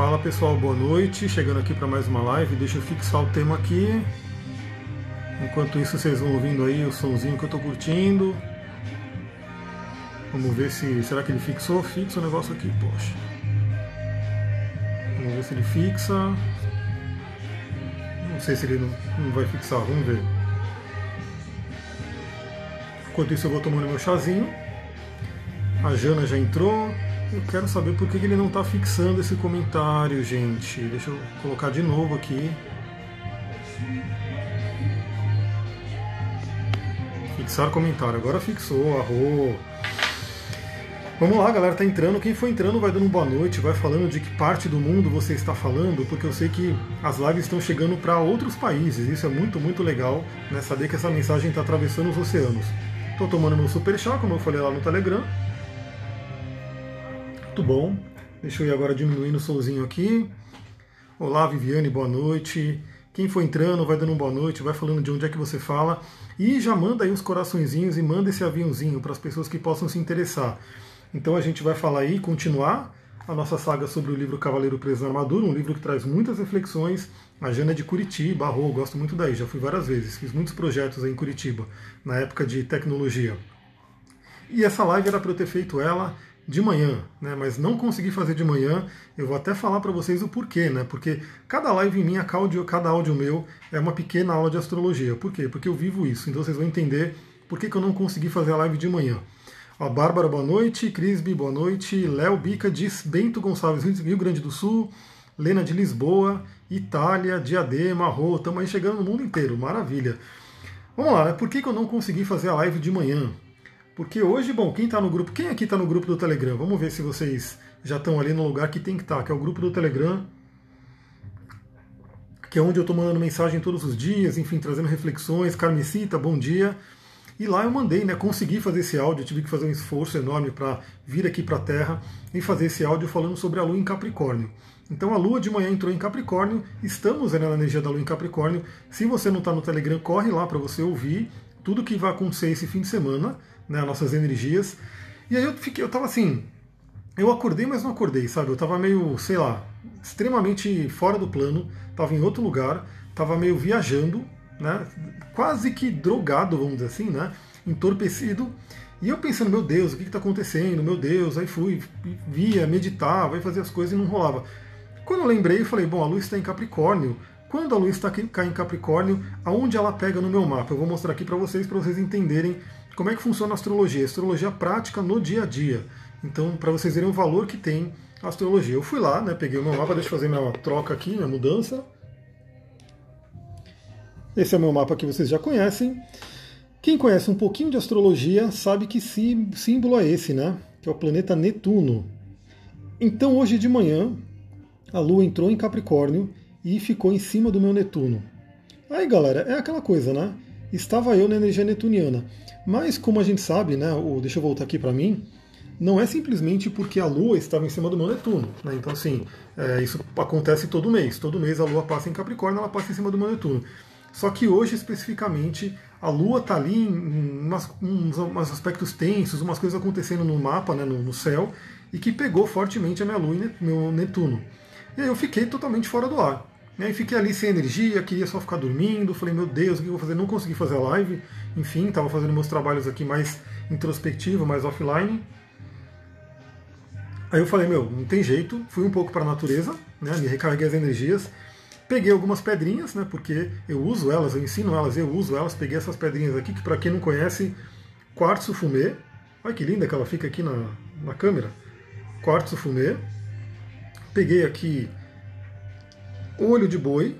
Fala pessoal, boa noite. Chegando aqui para mais uma live. Deixa eu fixar o tema aqui. Enquanto isso, vocês vão ouvindo aí o sonzinho que eu estou curtindo. Vamos ver se. Será que ele fixou? Fixa o negócio aqui, poxa. Vamos ver se ele fixa. Não sei se ele não, não vai fixar, vamos ver. Enquanto isso, eu vou tomando meu chazinho. A Jana já entrou. Eu quero saber por que ele não está fixando esse comentário, gente. Deixa eu colocar de novo aqui. Fixar comentário. Agora fixou, arro. Vamos lá, galera, tá entrando. Quem for entrando vai dando boa noite, vai falando de que parte do mundo você está falando, porque eu sei que as lives estão chegando para outros países. Isso é muito, muito legal, né? Saber que essa mensagem está atravessando os oceanos. Estou tomando meu super chá, como eu falei lá no Telegram. Muito bom. Deixa eu ir agora diminuindo o solzinho aqui. Olá, Viviane, boa noite. Quem for entrando, vai dando uma boa noite, vai falando de onde é que você fala. E já manda aí os coraçõezinhos e manda esse aviãozinho para as pessoas que possam se interessar. Então a gente vai falar aí, continuar a nossa saga sobre o livro Cavaleiro Preso na Armadura, um livro que traz muitas reflexões. A Jana é de Curitiba, Arro, gosto muito daí, já fui várias vezes, fiz muitos projetos aí em Curitiba, na época de tecnologia. E essa live era para eu ter feito ela de manhã, né? Mas não consegui fazer de manhã. Eu vou até falar para vocês o porquê, né? Porque cada live minha, cada áudio meu é uma pequena aula de astrologia. Por quê? Porque eu vivo isso. Então vocês vão entender por que, que eu não consegui fazer a live de manhã. A Bárbara, boa noite. Crisby, boa noite. Léo Bica diz Bento Gonçalves, Rio Grande do Sul. Lena de Lisboa, Itália, Diadema, Rô. Estamos aí chegando no mundo inteiro. Maravilha. Vamos lá, né? Por que, que eu não consegui fazer a live de manhã? Porque hoje, bom, quem está no grupo, quem aqui está no grupo do Telegram? Vamos ver se vocês já estão ali no lugar que tem que estar, tá, que é o grupo do Telegram, que é onde eu estou mandando mensagem todos os dias, enfim, trazendo reflexões. Carmesita, bom dia. E lá eu mandei, né? Consegui fazer esse áudio, tive que fazer um esforço enorme para vir aqui para a Terra e fazer esse áudio falando sobre a Lua em Capricórnio. Então a Lua de manhã entrou em Capricórnio, estamos né, na energia da Lua em Capricórnio. Se você não está no Telegram, corre lá para você ouvir tudo que vai acontecer esse fim de semana né, nossas energias. E aí eu fiquei, eu tava assim, eu acordei, mas não acordei, sabe? Eu tava meio, sei lá, extremamente fora do plano, tava em outro lugar, tava meio viajando, né? Quase que drogado, vamos dizer assim, né? Entorpecido. E eu pensando, meu Deus, o que está acontecendo? Meu Deus, aí fui, via, meditava, aí fazia as coisas e não rolava. Quando eu lembrei, eu falei, bom, a luz está em Capricórnio. Quando a luz está em Capricórnio, aonde ela pega no meu mapa? Eu vou mostrar aqui para vocês, para vocês entenderem como é que funciona a astrologia? Astrologia prática no dia a dia. Então, para vocês verem o valor que tem a astrologia. Eu fui lá, né, peguei o meu mapa, deixa eu fazer minha troca aqui, minha mudança. Esse é o meu mapa que vocês já conhecem. Quem conhece um pouquinho de astrologia sabe que símbolo é esse, né? Que é o planeta Netuno. Então, hoje de manhã, a Lua entrou em Capricórnio e ficou em cima do meu Netuno. Aí, galera, é aquela coisa, né? Estava eu na energia netuniana. Mas como a gente sabe, né, deixa eu voltar aqui para mim, não é simplesmente porque a Lua estava em cima do meu Netuno. Né? Então, assim, é, isso acontece todo mês. Todo mês a Lua passa em Capricórnio, ela passa em cima do meu Netuno. Só que hoje, especificamente, a Lua está ali em umas, uns, uns, aspectos tensos, umas coisas acontecendo no mapa, né, no, no, céu, e que pegou fortemente a minha Lua e meu Netuno. E aí eu fiquei totalmente fora do ar. E aí fiquei ali sem energia, queria só ficar dormindo. Falei, meu Deus, o que eu vou fazer? Não consegui fazer a live. Enfim, estava fazendo meus trabalhos aqui mais introspectivo, mais offline. Aí eu falei, meu, não tem jeito. Fui um pouco para a natureza, né? Me recarreguei as energias. Peguei algumas pedrinhas, né? Porque eu uso elas, eu ensino elas, eu uso elas. Peguei essas pedrinhas aqui, que para quem não conhece, quartzo fumê. Olha que linda que ela fica aqui na, na câmera. Quartzo fumê. Peguei aqui olho de boi,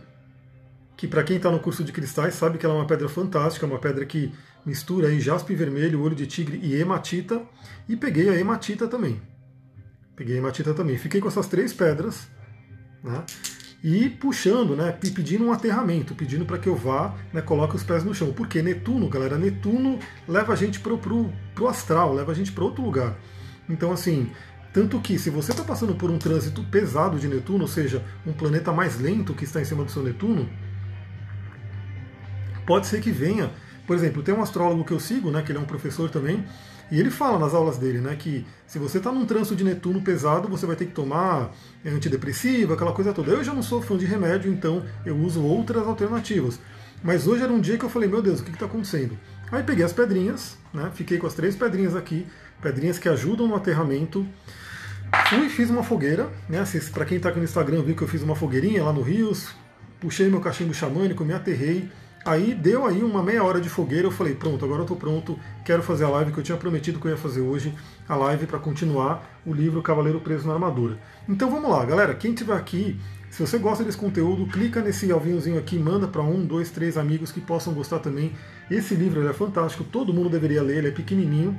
que para quem está no curso de cristais sabe que ela é uma pedra fantástica, uma pedra que mistura aí jaspe vermelho, olho de tigre e hematita, e peguei a hematita também. Peguei a hematita também. Fiquei com essas três pedras, né? E puxando, né, pedindo um aterramento, pedindo para que eu vá, né, coloque os pés no chão. Porque Netuno, galera, Netuno leva a gente pro, pro, pro astral, leva a gente para outro lugar. Então, assim, tanto que, se você está passando por um trânsito pesado de Netuno, ou seja, um planeta mais lento que está em cima do seu Netuno, pode ser que venha. Por exemplo, tem um astrólogo que eu sigo, né, que ele é um professor também, E ele fala nas aulas dele, né, que se você está num trânsito de Netuno pesado, você vai ter que tomar antidepressiva, aquela coisa toda. Eu já não sou fã de remédio, então eu uso outras alternativas. Mas hoje era um dia que eu falei, meu Deus, o que está acontecendo? Aí peguei as pedrinhas, né, fiquei com as três pedrinhas aqui, pedrinhas que ajudam no aterramento. Fui e fiz uma fogueira, né? Para quem está aqui no Instagram viu que eu fiz uma fogueirinha lá no Rios, puxei meu cachimbo xamânico, me aterrei, Aí deu aí uma meia hora de fogueira, eu falei, pronto, agora eu estou pronto, quero fazer a live que eu tinha prometido que eu ia fazer hoje, a live para continuar o livro Cavaleiro Preso na Armadura. Então vamos lá, galera, quem estiver aqui, se você gosta desse conteúdo, clica nesse alvinhozinho aqui, manda para um, dois, três amigos que possam gostar também. Esse livro é fantástico, todo mundo deveria ler, ele é pequenininho,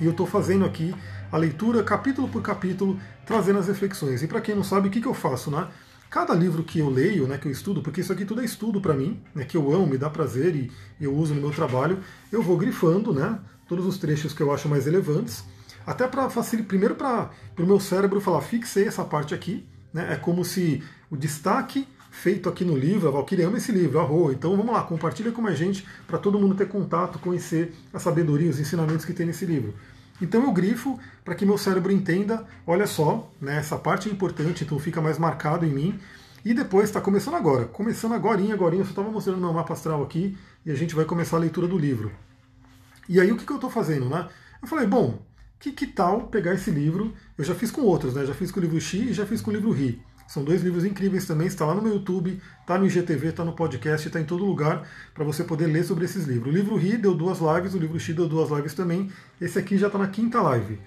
e eu estou fazendo aqui a leitura capítulo por capítulo, trazendo as reflexões. E para quem não sabe, o que, que eu faço, né? Cada livro que eu leio, né, que eu estudo, porque isso aqui tudo é estudo para mim, né, que eu amo, me dá prazer e eu uso no meu trabalho, eu vou grifando né, todos os trechos que eu acho mais relevantes, até para facilitar, primeiro para o meu cérebro falar, fixei essa parte aqui, né, é como se o destaque feito aqui no livro, a Valkyrie ama esse livro, a então vamos lá, compartilha com mais gente para todo mundo ter contato, conhecer a sabedoria, os ensinamentos que tem nesse livro. Então eu grifo para que meu cérebro entenda, olha só, né, essa parte é importante, então fica mais marcado em mim. E depois está começando agora, começando agora, agora, eu só estava mostrando meu mapa astral aqui e a gente vai começar a leitura do livro. E aí o que, que eu estou fazendo, né? Eu falei, bom, que, que tal pegar esse livro? Eu já fiz com outros, né? Já fiz com o livro Xi e já fiz com o livro Ri. São dois livros incríveis também, está lá no meu YouTube, está no IGTV, está no podcast, está em todo lugar para você poder ler sobre esses livros. O livro Ri deu duas lives, o livro Xi deu duas lives também. Esse aqui já está na quinta live.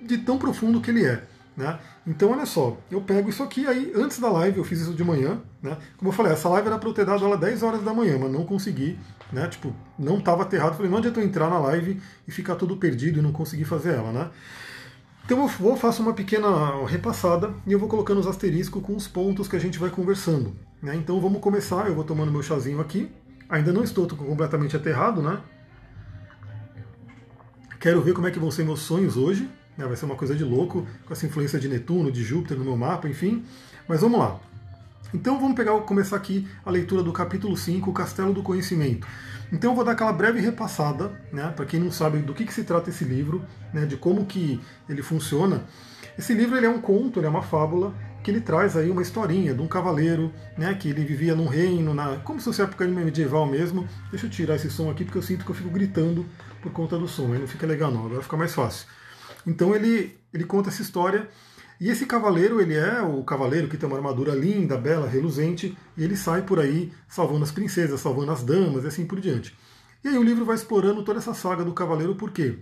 De tão profundo que ele é. Né? Então, olha só, eu pego isso aqui, aí antes da live, eu fiz isso de manhã, né? Como eu falei, essa live era para eu ter dado ela 10 horas da manhã, mas não consegui, né? Tipo, não estava aterrado. Falei, não adianta eu entrar na live e ficar tudo perdido e não conseguir fazer ela, né? Então eu vou faço uma pequena repassada e eu vou colocando os asteriscos com os pontos que a gente vai conversando. Né? Então vamos começar, eu vou tomando meu chazinho aqui. Ainda não estou completamente aterrado, né? Quero ver como é que vão ser meus sonhos hoje. Né? Vai ser uma coisa de louco, com essa influência de Netuno, de Júpiter no meu mapa, enfim. Mas vamos lá. Então vamos pegar, começar aqui a leitura do capítulo 5, o Castelo do Conhecimento. Então eu vou dar aquela breve repassada, né, para quem não sabe do que, que se trata esse livro, né, de como que ele funciona. Esse livro ele é um conto, é uma fábula que ele traz aí uma historinha de um cavaleiro, né, que ele vivia num reino, na, como se fosse época medieval mesmo. Deixa eu tirar esse som aqui porque eu sinto que eu fico gritando por conta do som, aí não fica legal não, agora fica mais fácil. Então ele, ele conta essa história e esse cavaleiro, ele é o cavaleiro que tem uma armadura linda, bela, reluzente, e ele sai por aí salvando as princesas, salvando as damas e assim por diante. E aí o livro vai explorando toda essa saga do cavaleiro, por quê?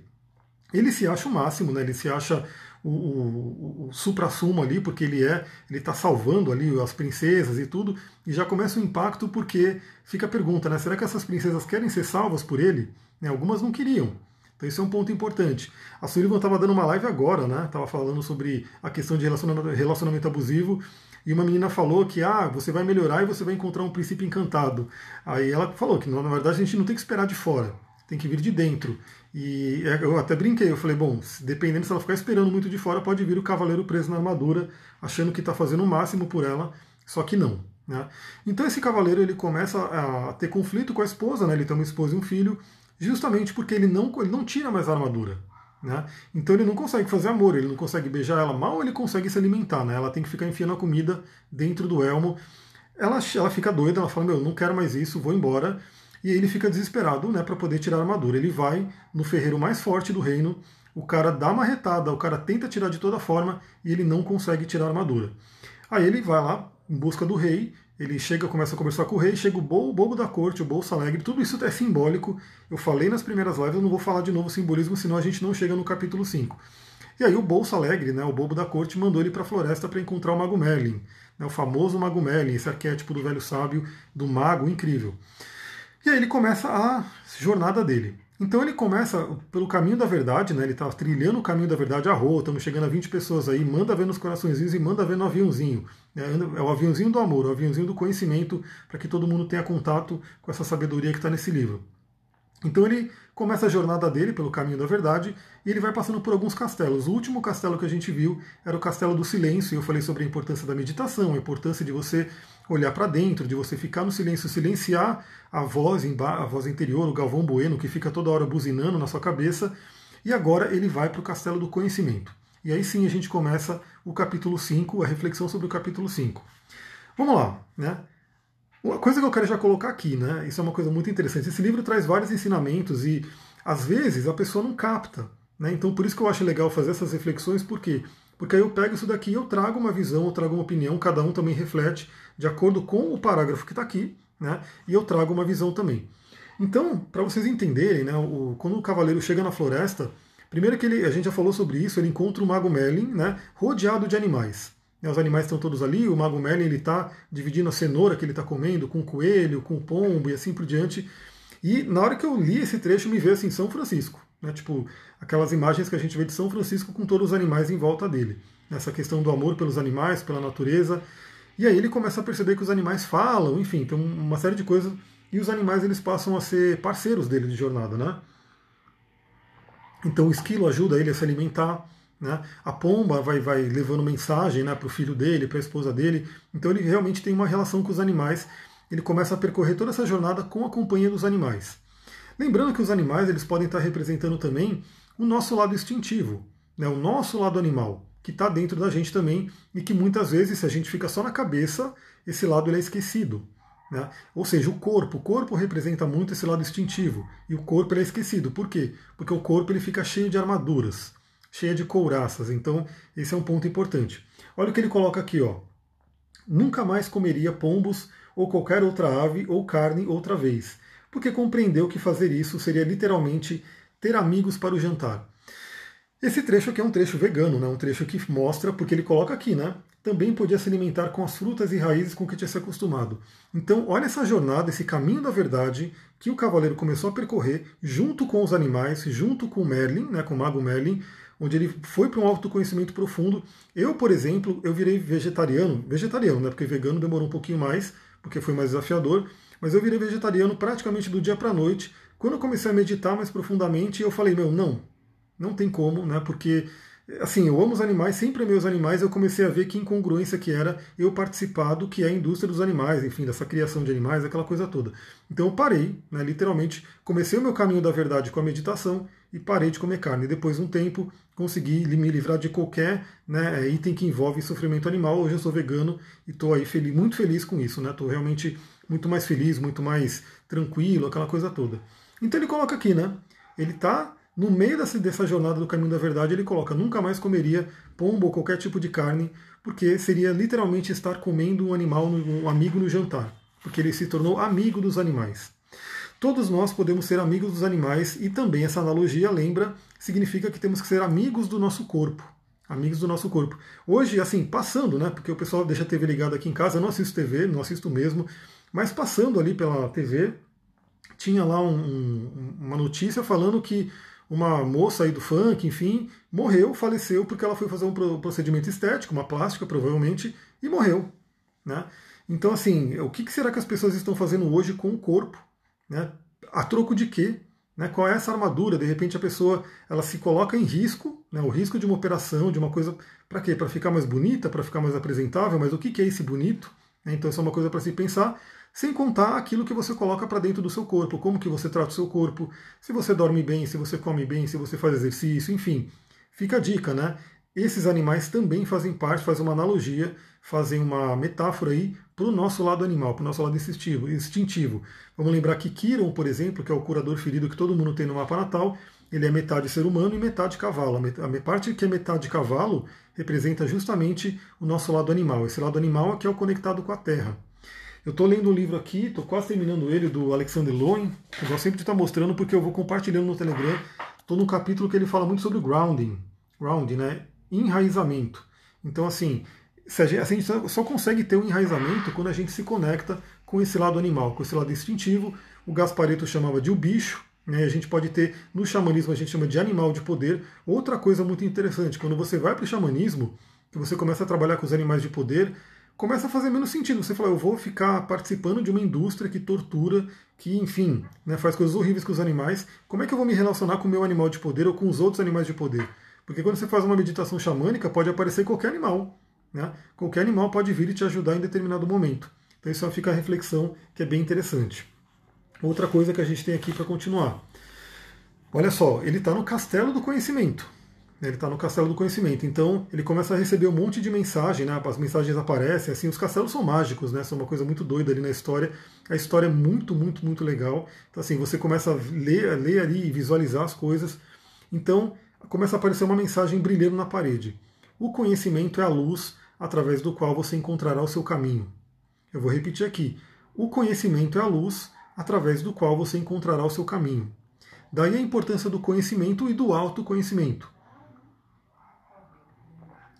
Ele se acha o máximo, né? ele se acha o, o, o supra-sumo ali, porque ele é, ele está salvando ali as princesas e tudo, e já começa o impacto porque fica a pergunta, né? Será que essas princesas querem ser salvas por ele? Né, algumas não queriam. Então isso é um ponto importante. A Sullivan estava dando uma live agora, né? Estava falando sobre a questão de relacionamento, abusivo. E uma menina falou que ah, você vai melhorar e você vai encontrar um princípio encantado. Aí ela falou que na verdade a gente não tem que esperar de fora, tem que vir de dentro. E é, eu até brinquei, eu falei, bom, dependendo se ela ficar esperando muito de fora, pode vir o cavaleiro preso na armadura, achando que está fazendo o máximo por ela, só que não. Né? Então esse cavaleiro ele começa a ter conflito com a esposa, né? ele tem uma esposa e um filho, justamente porque ele não, ele não tira mais a armadura. Né? Então ele não consegue fazer amor, ele não consegue beijar ela mal, ele consegue se alimentar. Né? Ela tem que ficar enfiando a comida dentro do elmo. Ela, ela fica doida, ela fala: Meu, não quero mais isso, vou embora. E aí ele fica desesperado né, para poder tirar a armadura. Ele vai no ferreiro mais forte do reino, o cara dá uma retada, o cara tenta tirar de toda forma e ele não consegue tirar a armadura. Aí ele vai lá em busca do rei ele chega, começa a conversar com o rei, chega o bobo da corte, o Bolsa Alegre, tudo isso é simbólico. Eu falei nas primeiras lives, eu não vou falar de novo o simbolismo, senão a gente não chega no capítulo 5. E aí o Bolsa Alegre, né, o bobo da corte, mandou ele para a floresta para encontrar o Mago Merlin, né, o famoso Mago Merlin, esse arquétipo do velho sábio, do mago incrível. E aí ele começa a jornada dele. Então ele começa pelo caminho da verdade, né? Ele está trilhando o caminho da verdade a rua, estamos chegando a 20 pessoas aí, manda ver nos coraçõezinhos e manda ver no aviãozinho. Né? É o aviãozinho do amor, o aviãozinho do conhecimento, para que todo mundo tenha contato com essa sabedoria que está nesse livro. Então ele começa a jornada dele pelo caminho da verdade e ele vai passando por alguns castelos. O último castelo que a gente viu era o castelo do silêncio, e eu falei sobre a importância da meditação, a importância de você olhar para dentro, de você ficar no silêncio, silenciar a voz, a voz interior, o Galvão Bueno, que fica toda hora buzinando na sua cabeça, E agora ele vai para o castelo do conhecimento. E aí sim a gente começa o capítulo 5, a reflexão sobre o capítulo 5. Vamos lá, né? Uma coisa que eu quero já colocar aqui, né? Isso é uma coisa muito interessante. Esse livro traz vários ensinamentos e às vezes a pessoa não capta. Né? Então por isso que eu acho legal fazer essas reflexões, por quê? Porque aí eu pego isso daqui, eu trago uma visão, eu trago uma opinião, cada um também reflete de acordo com o parágrafo que está aqui, né? E eu trago uma visão também. Então, para vocês entenderem, né, o, quando o cavaleiro chega na floresta, primeiro que ele, a gente já falou sobre isso, ele encontra o mago Merlin, né, rodeado de animais. Os animais estão todos ali, o mago Merlin está dividindo a cenoura que ele está comendo com o coelho, com o pombo e assim por diante. E na hora que eu li esse trecho, me veio assim São Francisco, né, tipo aquelas imagens que a gente vê de São Francisco com todos os animais em volta dele. Essa questão do amor pelos animais, pela natureza. E aí ele começa a perceber que os animais falam, enfim, tem uma série de coisas. E os animais eles passam a ser parceiros dele de jornada, né? Então o esquilo ajuda ele a se alimentar. Né? A pomba vai, vai levando mensagem né, para o filho dele, para a esposa dele. Então ele realmente tem uma relação com os animais. Ele começa a percorrer toda essa jornada com a companhia dos animais. Lembrando que os animais eles podem estar representando também o nosso lado instintivo, né, o nosso lado animal, que está dentro da gente também e que muitas vezes, se a gente fica só na cabeça, esse lado ele é esquecido. Né? Ou seja, o corpo. O corpo representa muito esse lado instintivo e o corpo ele é esquecido. Por quê? Porque o corpo ele fica cheio de armaduras cheia de couraças. Então, esse é um ponto importante. Olha o que ele coloca aqui, ó. Nunca mais comeria pombos ou qualquer outra ave ou carne outra vez, porque compreendeu que fazer isso seria literalmente ter amigos para o jantar. Esse trecho aqui é um trecho vegano, né? um trecho que mostra, porque ele coloca aqui, né? Também podia se alimentar com as frutas e raízes com que tinha se acostumado. Então, olha essa jornada, esse caminho da verdade que o cavaleiro começou a percorrer junto com os animais, junto com Merlin, né, com o mago Merlin, onde ele foi para um autoconhecimento profundo. Eu, por exemplo, eu virei vegetariano, vegetariano, né, porque vegano demorou um pouquinho mais, porque foi mais desafiador, mas eu virei vegetariano praticamente do dia para a noite. Quando eu comecei a meditar mais profundamente, eu falei, meu, não, não tem como, né, porque assim, eu amo os animais, sempre amei os animais, eu comecei a ver que incongruência que era eu participar do que é a indústria dos animais, enfim, dessa criação de animais, aquela coisa toda. Então eu parei, né, literalmente, comecei o meu caminho da verdade com a meditação e parei de comer carne. Depois de um tempo, consegui me livrar de qualquer né, item que envolve sofrimento animal. Hoje eu sou vegano e estou aí feliz, muito feliz com isso. Estou né? realmente muito mais feliz, muito mais tranquilo, aquela coisa toda. Então ele coloca aqui, né? Ele está no meio dessa, dessa jornada do caminho da verdade, ele coloca: nunca mais comeria pombo ou qualquer tipo de carne, porque seria literalmente estar comendo um animal, um amigo no jantar, porque ele se tornou amigo dos animais. Todos nós podemos ser amigos dos animais e também essa analogia lembra, significa que temos que ser amigos do nosso corpo. Amigos do nosso corpo. Hoje, assim, passando, né? Porque o pessoal deixa a TV ligada aqui em casa, eu não assisto TV, não assisto mesmo, mas passando ali pela TV, tinha lá um, uma notícia falando que uma moça aí do funk, enfim, morreu, faleceu porque ela foi fazer um procedimento estético, uma plástica provavelmente, e morreu. Né? Então, assim, o que será que as pessoas estão fazendo hoje com o corpo? Né? A troco de quê? Né? Qual é essa armadura? De repente a pessoa ela se coloca em risco, né? o risco de uma operação, de uma coisa. Para quê? Para ficar mais bonita, para ficar mais apresentável, mas o que é esse bonito? Né? Então, isso é uma coisa para se pensar sem contar aquilo que você coloca para dentro do seu corpo, como que você trata o seu corpo, se você dorme bem, se você come bem, se você faz exercício, enfim. Fica a dica, né? Esses animais também fazem parte, fazem uma analogia, fazem uma metáfora aí para o nosso lado animal, para o nosso lado instintivo, instintivo. Vamos lembrar que Kiron, por exemplo, que é o curador ferido que todo mundo tem no mapa natal, ele é metade ser humano e metade cavalo. A parte que é metade cavalo representa justamente o nosso lado animal. Esse lado animal é que é o conectado com a terra. Eu estou lendo um livro aqui, estou quase terminando ele, do Alexander Lowen. Eu gosto sempre de estar tá mostrando porque eu vou compartilhando no Telegram. Estou no capítulo que ele fala muito sobre grounding, grounding, né? Enraizamento. Então, assim, a gente, a gente só consegue ter um enraizamento quando a gente se conecta com esse lado animal, com esse lado instintivo. O Gaspareto chamava de o bicho, né? A gente pode ter, no xamanismo, a gente chama de animal de poder. Outra coisa muito interessante, quando você vai para o xamanismo, que você começa a trabalhar com os animais de poder, começa a fazer menos sentido. Você fala, eu vou ficar participando de uma indústria que tortura, que, enfim, né, faz coisas horríveis com os animais. Como é que eu vou me relacionar com o meu animal de poder ou com os outros animais de poder? Porque quando você faz uma meditação xamânica, pode aparecer qualquer animal. Né? Qualquer animal pode vir e te ajudar em determinado momento. Então isso fica a reflexão que é bem interessante. Outra coisa que a gente tem aqui para continuar. Olha só, ele está no castelo do conhecimento. Ele está no castelo do conhecimento. Então ele começa a receber um monte de mensagem, né? As mensagens aparecem, assim, os castelos são mágicos, né? São uma coisa muito doida ali na história. A história é muito, muito, muito legal. Então, assim, você começa a ler, a ler ali e visualizar as coisas. Então, começa a aparecer uma mensagem brilhando na parede. O conhecimento é a luz através do qual você encontrará o seu caminho. Eu vou repetir aqui. O conhecimento é a luz através do qual você encontrará o seu caminho. Daí a importância do conhecimento e do autoconhecimento.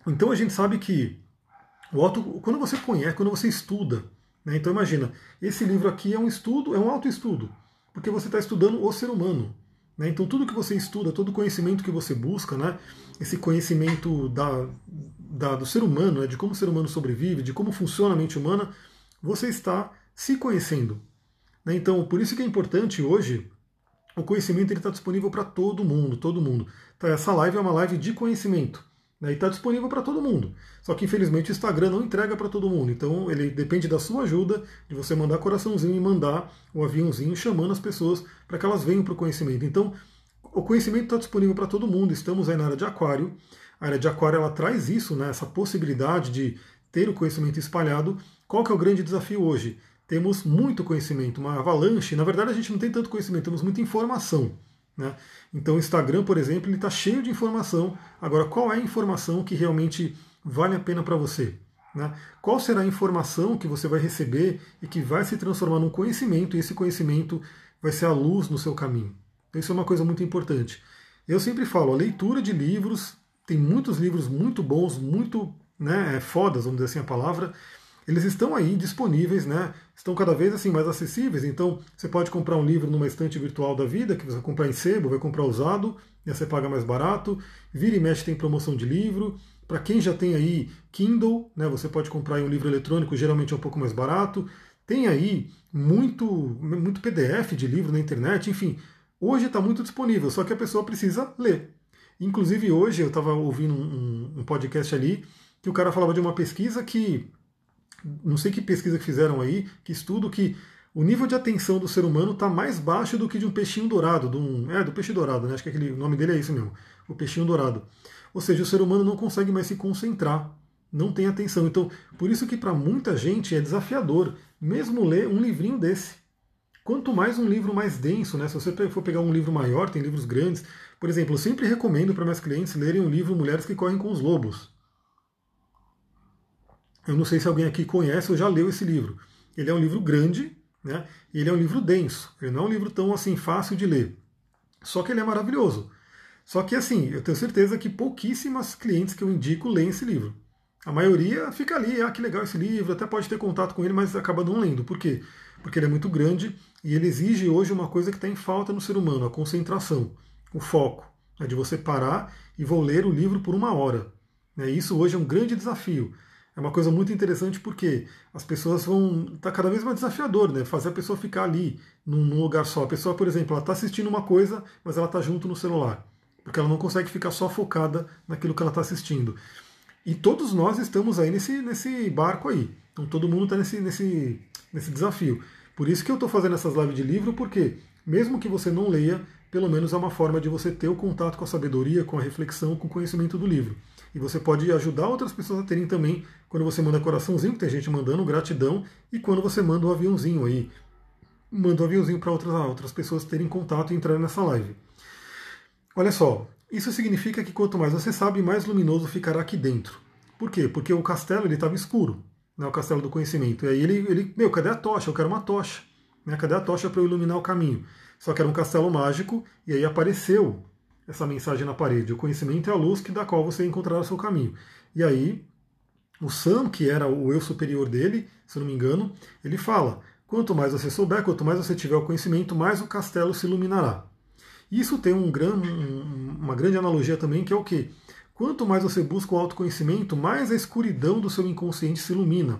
Então a gente sabe que o auto, quando você conhece, quando você estuda, né, então imagina, esse livro aqui é um estudo, é um autoestudo, porque você está estudando o ser humano. Né, então tudo que você estuda, todo conhecimento que você busca, né, esse conhecimento da, da, do ser humano, né, de como o ser humano sobrevive, de como funciona a mente humana, você está se conhecendo. Né, então por isso que é importante hoje o conhecimento está disponível para todo mundo, todo mundo. Então, essa live é uma live de conhecimento. Né, e está disponível para todo mundo. Só que infelizmente o Instagram não entrega para todo mundo. Então ele depende da sua ajuda, de você mandar coraçãozinho e mandar o aviãozinho chamando as pessoas para que elas venham para o conhecimento. Então o conhecimento está disponível para todo mundo. Estamos aí na área de aquário. A área de aquário ela traz isso, né, essa possibilidade de ter o conhecimento espalhado. Qual que é o grande desafio hoje? Temos muito conhecimento, uma avalanche. Na verdade, a gente não tem tanto conhecimento, temos muita informação. Né? Então o Instagram, por exemplo, ele está cheio de informação. Agora, qual é a informação que realmente vale a pena para você? Né? Qual será a informação que você vai receber e que vai se transformar num conhecimento, e esse conhecimento vai ser a luz no seu caminho? Isso é uma coisa muito importante. Eu sempre falo, a leitura de livros, tem muitos livros muito bons, muito né, fodas, vamos dizer assim a palavra, eles estão aí disponíveis, né? Estão cada vez assim mais acessíveis. Então você pode comprar um livro numa estante virtual da vida, que você vai comprar em sebo, vai comprar usado, e você paga mais barato. Vira e mexe tem promoção de livro. Para quem já tem aí Kindle, né, você pode comprar um livro eletrônico, geralmente é um pouco mais barato. Tem aí muito, muito PDF de livro na internet, enfim. Hoje está muito disponível, só que a pessoa precisa ler. Inclusive hoje eu estava ouvindo um, um podcast ali que o cara falava de uma pesquisa que não sei que pesquisa que fizeram aí, que estudo que o nível de atenção do ser humano está mais baixo do que de um peixinho dourado, do um, é, do peixe dourado, né? acho que aquele, o nome dele é isso mesmo, o peixinho dourado. Ou seja, o ser humano não consegue mais se concentrar, não tem atenção. Então, por isso que para muita gente é desafiador, mesmo ler um livrinho desse. Quanto mais um livro mais denso, né? Se você for pegar um livro maior, tem livros grandes. Por exemplo, eu sempre recomendo para meus clientes lerem o livro Mulheres que Correm com os Lobos. Eu não sei se alguém aqui conhece ou já leu esse livro. Ele é um livro grande, né? Ele é um livro denso. Ele não é um livro tão assim fácil de ler. Só que ele é maravilhoso. Só que assim, eu tenho certeza que pouquíssimas clientes que eu indico leem esse livro. A maioria fica ali, ah, que legal esse livro, até pode ter contato com ele, mas acaba não lendo. Por quê? Porque ele é muito grande e ele exige hoje uma coisa que está em falta no ser humano, a concentração, o foco. É de você parar e vou ler o livro por uma hora. Né? Isso hoje é um grande desafio. É uma coisa muito interessante porque as pessoas vão. Está cada vez mais desafiador, né? Fazer a pessoa ficar ali, num, lugar só. A pessoa, por exemplo, ela está assistindo uma coisa, mas ela está junto no celular. Porque ela não consegue ficar só focada naquilo que ela está assistindo. E todos nós estamos aí nesse, nesse barco aí. Então todo mundo está nesse, nesse, nesse desafio. Por isso que eu estou fazendo essas lives de livro, porque mesmo que você não leia, pelo menos é uma forma de você ter o contato com a sabedoria, com a reflexão, com o conhecimento do livro. E você pode ajudar outras pessoas a terem também, quando você manda coraçãozinho, tem gente mandando gratidão, e quando você manda o um aviãozinho aí. Manda o um aviãozinho para outras, outras pessoas terem contato e entrarem nessa live. Olha só, isso significa que quanto mais você sabe, mais luminoso ficará aqui dentro. Por quê? Porque o castelo estava escuro, né, o castelo do conhecimento. E aí ele, ele, meu, cadê a tocha? Eu quero uma tocha. Né, cadê a tocha para eu iluminar o caminho? Só que era um castelo mágico, e aí apareceu essa mensagem na parede. O conhecimento é a luz que da qual você encontrará o seu caminho. E aí, o Sam, que era o eu superior dele, se eu não me engano, ele fala: quanto mais você souber, quanto mais você tiver o conhecimento, mais o castelo se iluminará. Isso tem um gran, uma grande analogia também, que é o que? Quanto mais você busca o autoconhecimento, mais a escuridão do seu inconsciente se ilumina.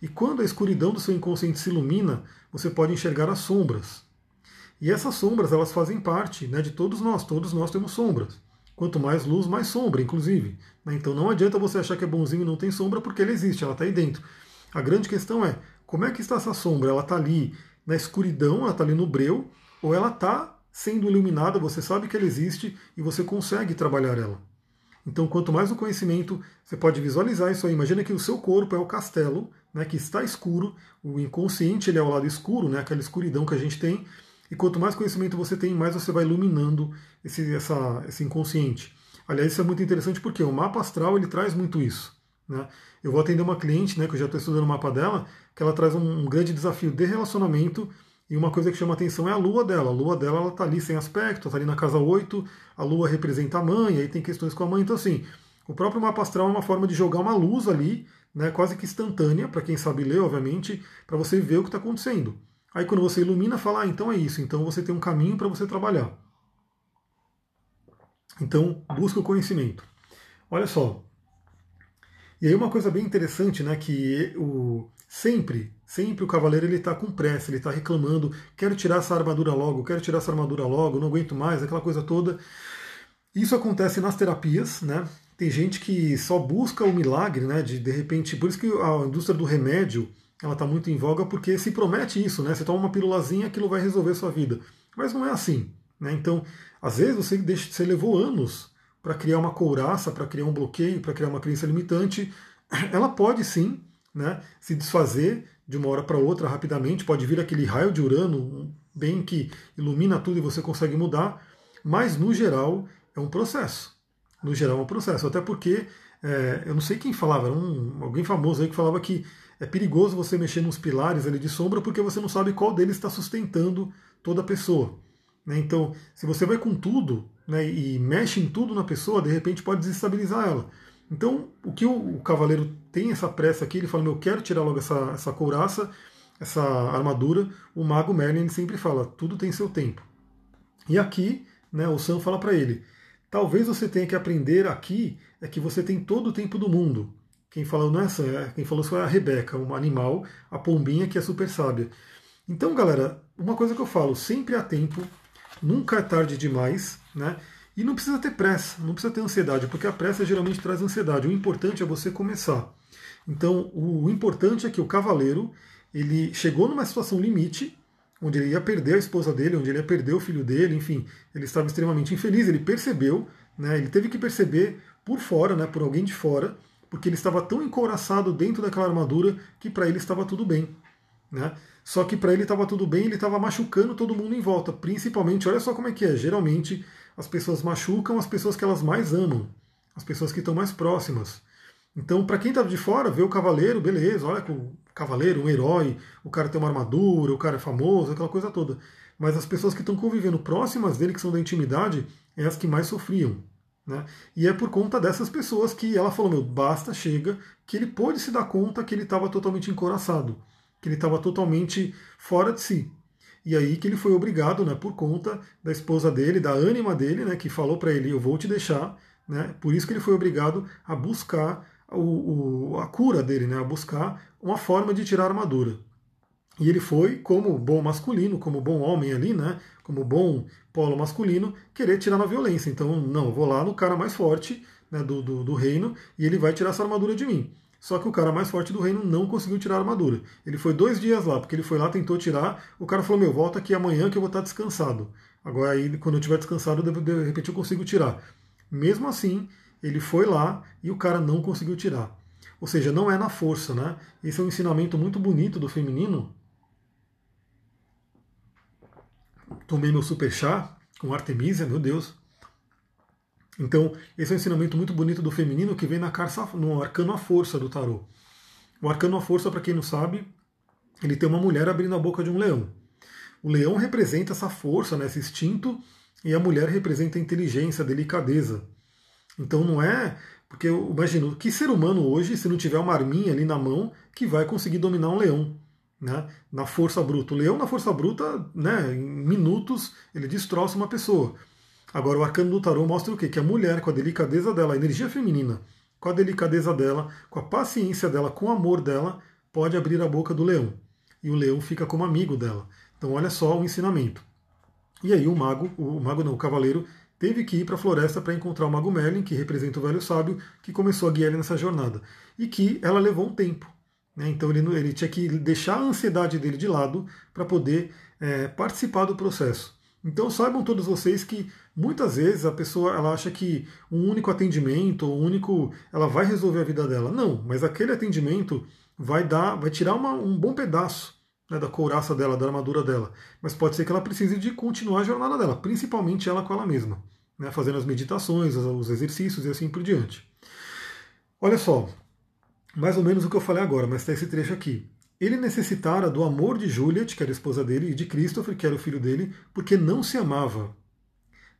E quando a escuridão do seu inconsciente se ilumina, você pode enxergar as sombras. E essas sombras, elas fazem parte né, de todos nós, todos nós temos sombras. Quanto mais luz, mais sombra, inclusive. Né? Então não adianta você achar que é bonzinho e não tem sombra, porque ela existe, ela está aí dentro. A grande questão é, como é que está essa sombra? Ela está ali na escuridão, ela está ali no breu, ou ela está sendo iluminada, você sabe que ela existe e você consegue trabalhar ela. Então, quanto mais o conhecimento, você pode visualizar isso aí. Imagina que o seu corpo é o castelo, né, que está escuro, o inconsciente ele é o lado escuro, né, aquela escuridão que a gente tem. E quanto mais conhecimento você tem, mais você vai iluminando esse, essa, esse inconsciente. Aliás, isso é muito interessante porque o mapa astral ele traz muito isso. Né? Eu vou atender uma cliente, né, que eu já estou estudando o mapa dela, que ela traz um, um grande desafio de relacionamento e uma coisa que chama atenção é a lua dela. A lua dela está ali sem aspecto, está ali na casa 8, a lua representa a mãe, aí tem questões com a mãe. Então, assim, o próprio mapa astral é uma forma de jogar uma luz ali, né, quase que instantânea, para quem sabe ler, obviamente, para você ver o que está acontecendo. Aí quando você ilumina, fala, ah, então é isso, então você tem um caminho para você trabalhar. Então, busca o conhecimento. Olha só. E aí uma coisa bem interessante, né, que o sempre, sempre o cavaleiro ele está com pressa, ele está reclamando, quero tirar essa armadura logo, quero tirar essa armadura logo, não aguento mais, aquela coisa toda. Isso acontece nas terapias, né? Tem gente que só busca o milagre, né? De de repente, por isso que a indústria do remédio ela está muito em voga porque se promete isso, né? Você toma uma pílulazinha, aquilo vai resolver sua vida. Mas não é assim. Né? Então, às vezes você, deixa, você levou anos para criar uma couraça, para criar um bloqueio, para criar uma crença limitante. Ela pode sim né, se desfazer de uma hora para outra rapidamente, pode vir aquele raio de Urano, bem que ilumina tudo e você consegue mudar, mas no geral é um processo. No geral é um processo, até porque é, eu não sei quem falava, um, alguém famoso aí que falava que é perigoso você mexer nos pilares ali de sombra porque você não sabe qual deles está sustentando toda a pessoa. Né? Então, se você vai com tudo né, e mexe em tudo na pessoa, de repente pode desestabilizar ela. Então, o que o, o cavaleiro tem essa pressa aqui, ele fala: Eu quero tirar logo essa, essa couraça, essa armadura. O mago Merlin sempre fala: tudo tem seu tempo. E aqui, né, o Sam fala para ele: talvez você tenha que aprender aqui é que você tem todo o tempo do mundo. Quem falou não é essa, é, quem falou foi a Rebeca, um animal, a pombinha que é super sábia. Então, galera, uma coisa que eu falo, sempre há tempo, nunca é tarde demais, né? E não precisa ter pressa, não precisa ter ansiedade, porque a pressa geralmente traz ansiedade. O importante é você começar. Então, o importante é que o cavaleiro, ele chegou numa situação limite, onde ele ia perder a esposa dele, onde ele ia perder o filho dele, enfim, ele estava extremamente infeliz, ele percebeu, né, ele teve que perceber por fora, né, por alguém de fora, porque ele estava tão encouraçado dentro daquela armadura que para ele estava tudo bem. Né? Só que para ele estava tudo bem, ele estava machucando todo mundo em volta. Principalmente, olha só como é que é. Geralmente as pessoas machucam as pessoas que elas mais amam, as pessoas que estão mais próximas. Então, para quem estava de fora, vê o cavaleiro, beleza, olha o cavaleiro, um herói, o cara tem uma armadura, o cara é famoso, aquela coisa toda. Mas as pessoas que estão convivendo próximas dele, que são da intimidade, é as que mais sofriam. Né? E é por conta dessas pessoas que ela falou: meu, basta, chega, que ele pôde se dar conta que ele estava totalmente encoraçado, que ele estava totalmente fora de si. E aí que ele foi obrigado, né, por conta da esposa dele, da ânima dele, né, que falou para ele: eu vou te deixar. Né? Por isso que ele foi obrigado a buscar o, o, a cura dele, né, a buscar uma forma de tirar a armadura. E ele foi, como bom masculino, como bom homem ali, né? Como bom polo masculino, querer tirar na violência. Então, não, vou lá no cara mais forte né, do, do, do, reino e ele vai tirar essa armadura de mim. Só que o cara mais forte do reino não conseguiu tirar a armadura. Ele foi dois dias lá, porque ele foi lá, tentou tirar. O cara falou: Meu, volta aqui amanhã que eu vou estar descansado. Agora, aí, quando eu estiver descansado, de repente eu consigo tirar. Mesmo assim, ele foi lá e o cara não conseguiu tirar. Ou seja, não é na força, né? Esse é um ensinamento muito bonito do feminino, tomei meu super chá com Artemisia, meu Deus. Então, esse é um ensinamento muito bonito do feminino que vem na carça, no arcano a força do tarô. O arcano a força, para quem não sabe, ele tem uma mulher abrindo a boca de um leão. O leão representa essa força, né, esse instinto, e a mulher representa a inteligência, a delicadeza. Então não é. Porque eu imagino, que ser humano hoje, se não tiver uma arminha ali na mão, que vai conseguir dominar um leão? Né, na força bruta. O leão na força bruta, né, em minutos, ele destroça uma pessoa. Agora o arcano do tarô mostra o quê? Que a mulher, com a delicadeza dela, a energia feminina, com a delicadeza dela, com a paciência dela, com o amor dela, pode abrir a boca do leão. E o leão fica como amigo dela. Então olha só o ensinamento. E aí o mago, o mago não, o cavaleiro, teve que ir para a floresta para encontrar o mago Merlin, que representa o velho sábio, que começou a guiar ele nessa jornada. E que ela levou um tempo. Né? Então ele, ele tinha que deixar a ansiedade dele de lado para poder é, participar do processo. Então saibam todos vocês que muitas vezes a pessoa ela acha que um único atendimento, um único, ela vai resolver a vida dela. Não, mas aquele atendimento vai dar, vai tirar uma, um bom pedaço né, da couraça dela, da armadura dela. Mas pode ser que ela precise de continuar a jornada dela, principalmente ela com ela mesma, né, fazendo as meditações, os exercícios e assim por diante. Olha só, mais ou menos o que eu falei agora, mas está esse trecho aqui. Ele necessitara do amor de Juliet, que era esposa dele, e de Christopher, que era o filho dele, porque não se amava.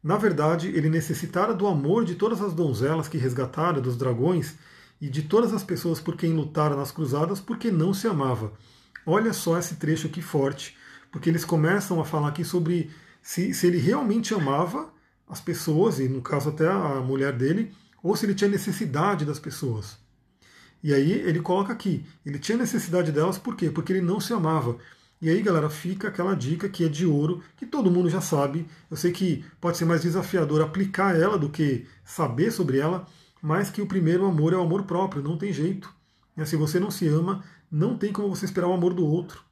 Na verdade, ele necessitara do amor de todas as donzelas que resgatara dos dragões e de todas as pessoas por quem lutara nas cruzadas, porque não se amava. Olha só esse trecho aqui forte, porque eles começam a falar aqui sobre se, se ele realmente amava as pessoas, e no caso até a mulher dele, ou se ele tinha necessidade das pessoas. E aí ele coloca aqui, ele tinha necessidade delas por quê? Porque ele não se amava. E aí, galera, fica aquela dica que é de ouro, que todo mundo já sabe. Eu sei que pode ser mais desafiador aplicar ela do que saber sobre ela, mas que o primeiro amor é o amor próprio, não tem jeito. Se você não se ama, não tem como você esperar o amor do outro.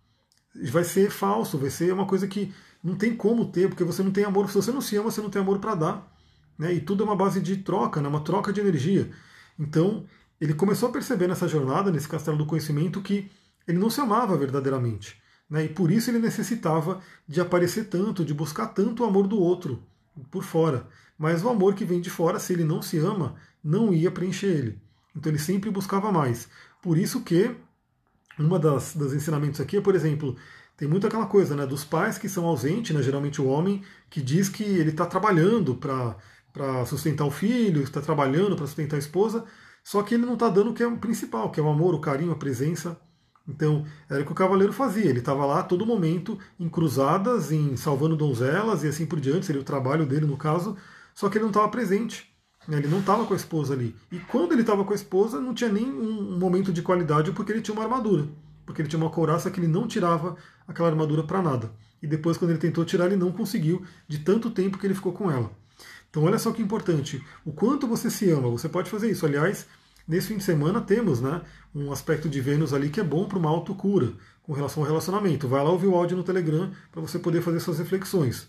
Vai ser falso, vai ser uma coisa que não tem como ter, porque você não tem amor. Se você não se ama, você não tem amor para dar. Né? E tudo é uma base de troca, né? uma troca de energia. Então, ele começou a perceber nessa jornada, nesse castelo do conhecimento, que ele não se amava verdadeiramente. Né? E por isso ele necessitava de aparecer tanto, de buscar tanto o amor do outro por fora. Mas o amor que vem de fora, se ele não se ama, não ia preencher ele. Então ele sempre buscava mais. Por isso que uma das, dos ensinamentos aqui é, por exemplo, tem muito aquela coisa né, dos pais que são ausentes, né, geralmente o homem, que diz que ele está trabalhando para sustentar o filho, está trabalhando para sustentar a esposa, só que ele não está dando o que é o principal, que é o amor, o carinho, a presença. Então, era o que o cavaleiro fazia. Ele estava lá a todo momento, em cruzadas, em salvando donzelas e assim por diante, seria o trabalho dele no caso, só que ele não estava presente. Né? Ele não estava com a esposa ali. E quando ele estava com a esposa, não tinha nem um momento de qualidade porque ele tinha uma armadura. Porque ele tinha uma couraça que ele não tirava aquela armadura para nada. E depois, quando ele tentou tirar, ele não conseguiu, de tanto tempo que ele ficou com ela. Então, olha só que importante. O quanto você se ama. Você pode fazer isso. Aliás, Nesse fim de semana temos né, um aspecto de Vênus ali que é bom para uma autocura com relação ao relacionamento. Vai lá ouvir o áudio no Telegram para você poder fazer suas reflexões.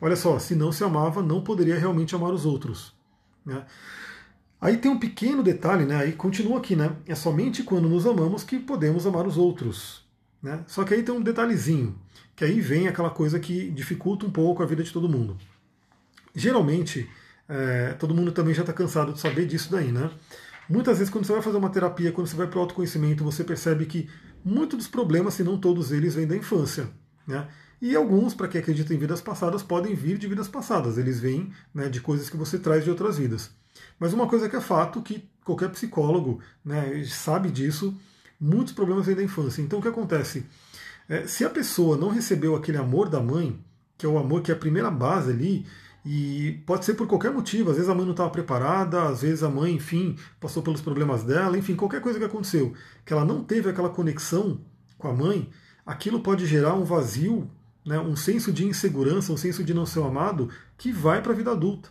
Olha só, se não se amava, não poderia realmente amar os outros. Né? Aí tem um pequeno detalhe, né? Aí continua aqui, né? É somente quando nos amamos que podemos amar os outros. Né? Só que aí tem um detalhezinho, que aí vem aquela coisa que dificulta um pouco a vida de todo mundo. Geralmente, é, todo mundo também já está cansado de saber disso daí, né? Muitas vezes, quando você vai fazer uma terapia, quando você vai para o autoconhecimento, você percebe que muitos dos problemas, se não todos eles, vêm da infância. Né? E alguns, para quem acredita em vidas passadas, podem vir de vidas passadas. Eles vêm né, de coisas que você traz de outras vidas. Mas uma coisa que é fato, que qualquer psicólogo né, sabe disso, muitos problemas vêm da infância. Então o que acontece? É, se a pessoa não recebeu aquele amor da mãe, que é o amor que é a primeira base ali, e pode ser por qualquer motivo, às vezes a mãe não estava preparada, às vezes a mãe, enfim, passou pelos problemas dela, enfim, qualquer coisa que aconteceu, que ela não teve aquela conexão com a mãe, aquilo pode gerar um vazio, né, um senso de insegurança, um senso de não ser amado, que vai para a vida adulta.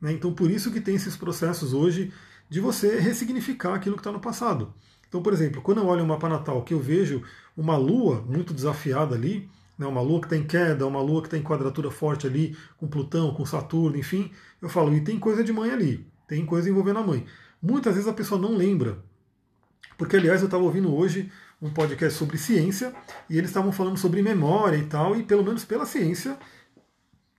Né? Então, por isso que tem esses processos hoje de você ressignificar aquilo que está no passado. Então, por exemplo, quando eu olho o mapa natal, que eu vejo uma lua muito desafiada ali, né, uma lua que está em queda, uma lua que está em quadratura forte ali, com Plutão, com Saturno, enfim, eu falo, e tem coisa de mãe ali, tem coisa envolvendo a mãe. Muitas vezes a pessoa não lembra, porque aliás eu estava ouvindo hoje um podcast sobre ciência, e eles estavam falando sobre memória e tal, e pelo menos pela ciência,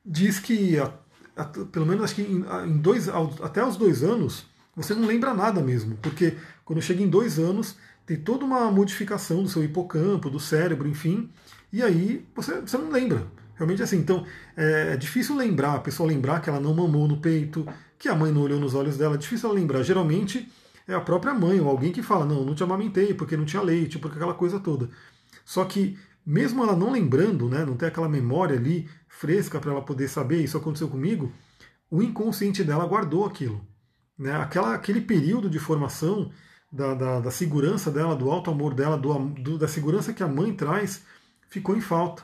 diz que, a, a, pelo menos acho que em, em dois, até os dois anos, você não lembra nada mesmo, porque quando chega em dois anos, tem toda uma modificação do seu hipocampo, do cérebro, enfim, e aí você, você não lembra. Realmente é assim. Então é, é difícil lembrar, a pessoa lembrar que ela não mamou no peito, que a mãe não olhou nos olhos dela. É difícil ela lembrar. Geralmente é a própria mãe ou alguém que fala: não, não te amamentei porque não tinha leite, porque aquela coisa toda. Só que mesmo ela não lembrando, né, não tem aquela memória ali fresca para ela poder saber isso aconteceu comigo, o inconsciente dela guardou aquilo. Né? Aquela, aquele período de formação da, da, da segurança dela, do alto amor dela, do, do, da segurança que a mãe traz, ficou em falta.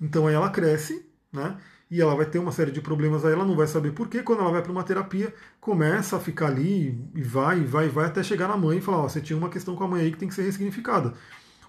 Então aí ela cresce, né? E ela vai ter uma série de problemas aí, ela não vai saber por quê. Quando ela vai para uma terapia, começa a ficar ali e vai, e vai, e vai até chegar na mãe e falar: Ó, você tinha uma questão com a mãe aí que tem que ser ressignificada.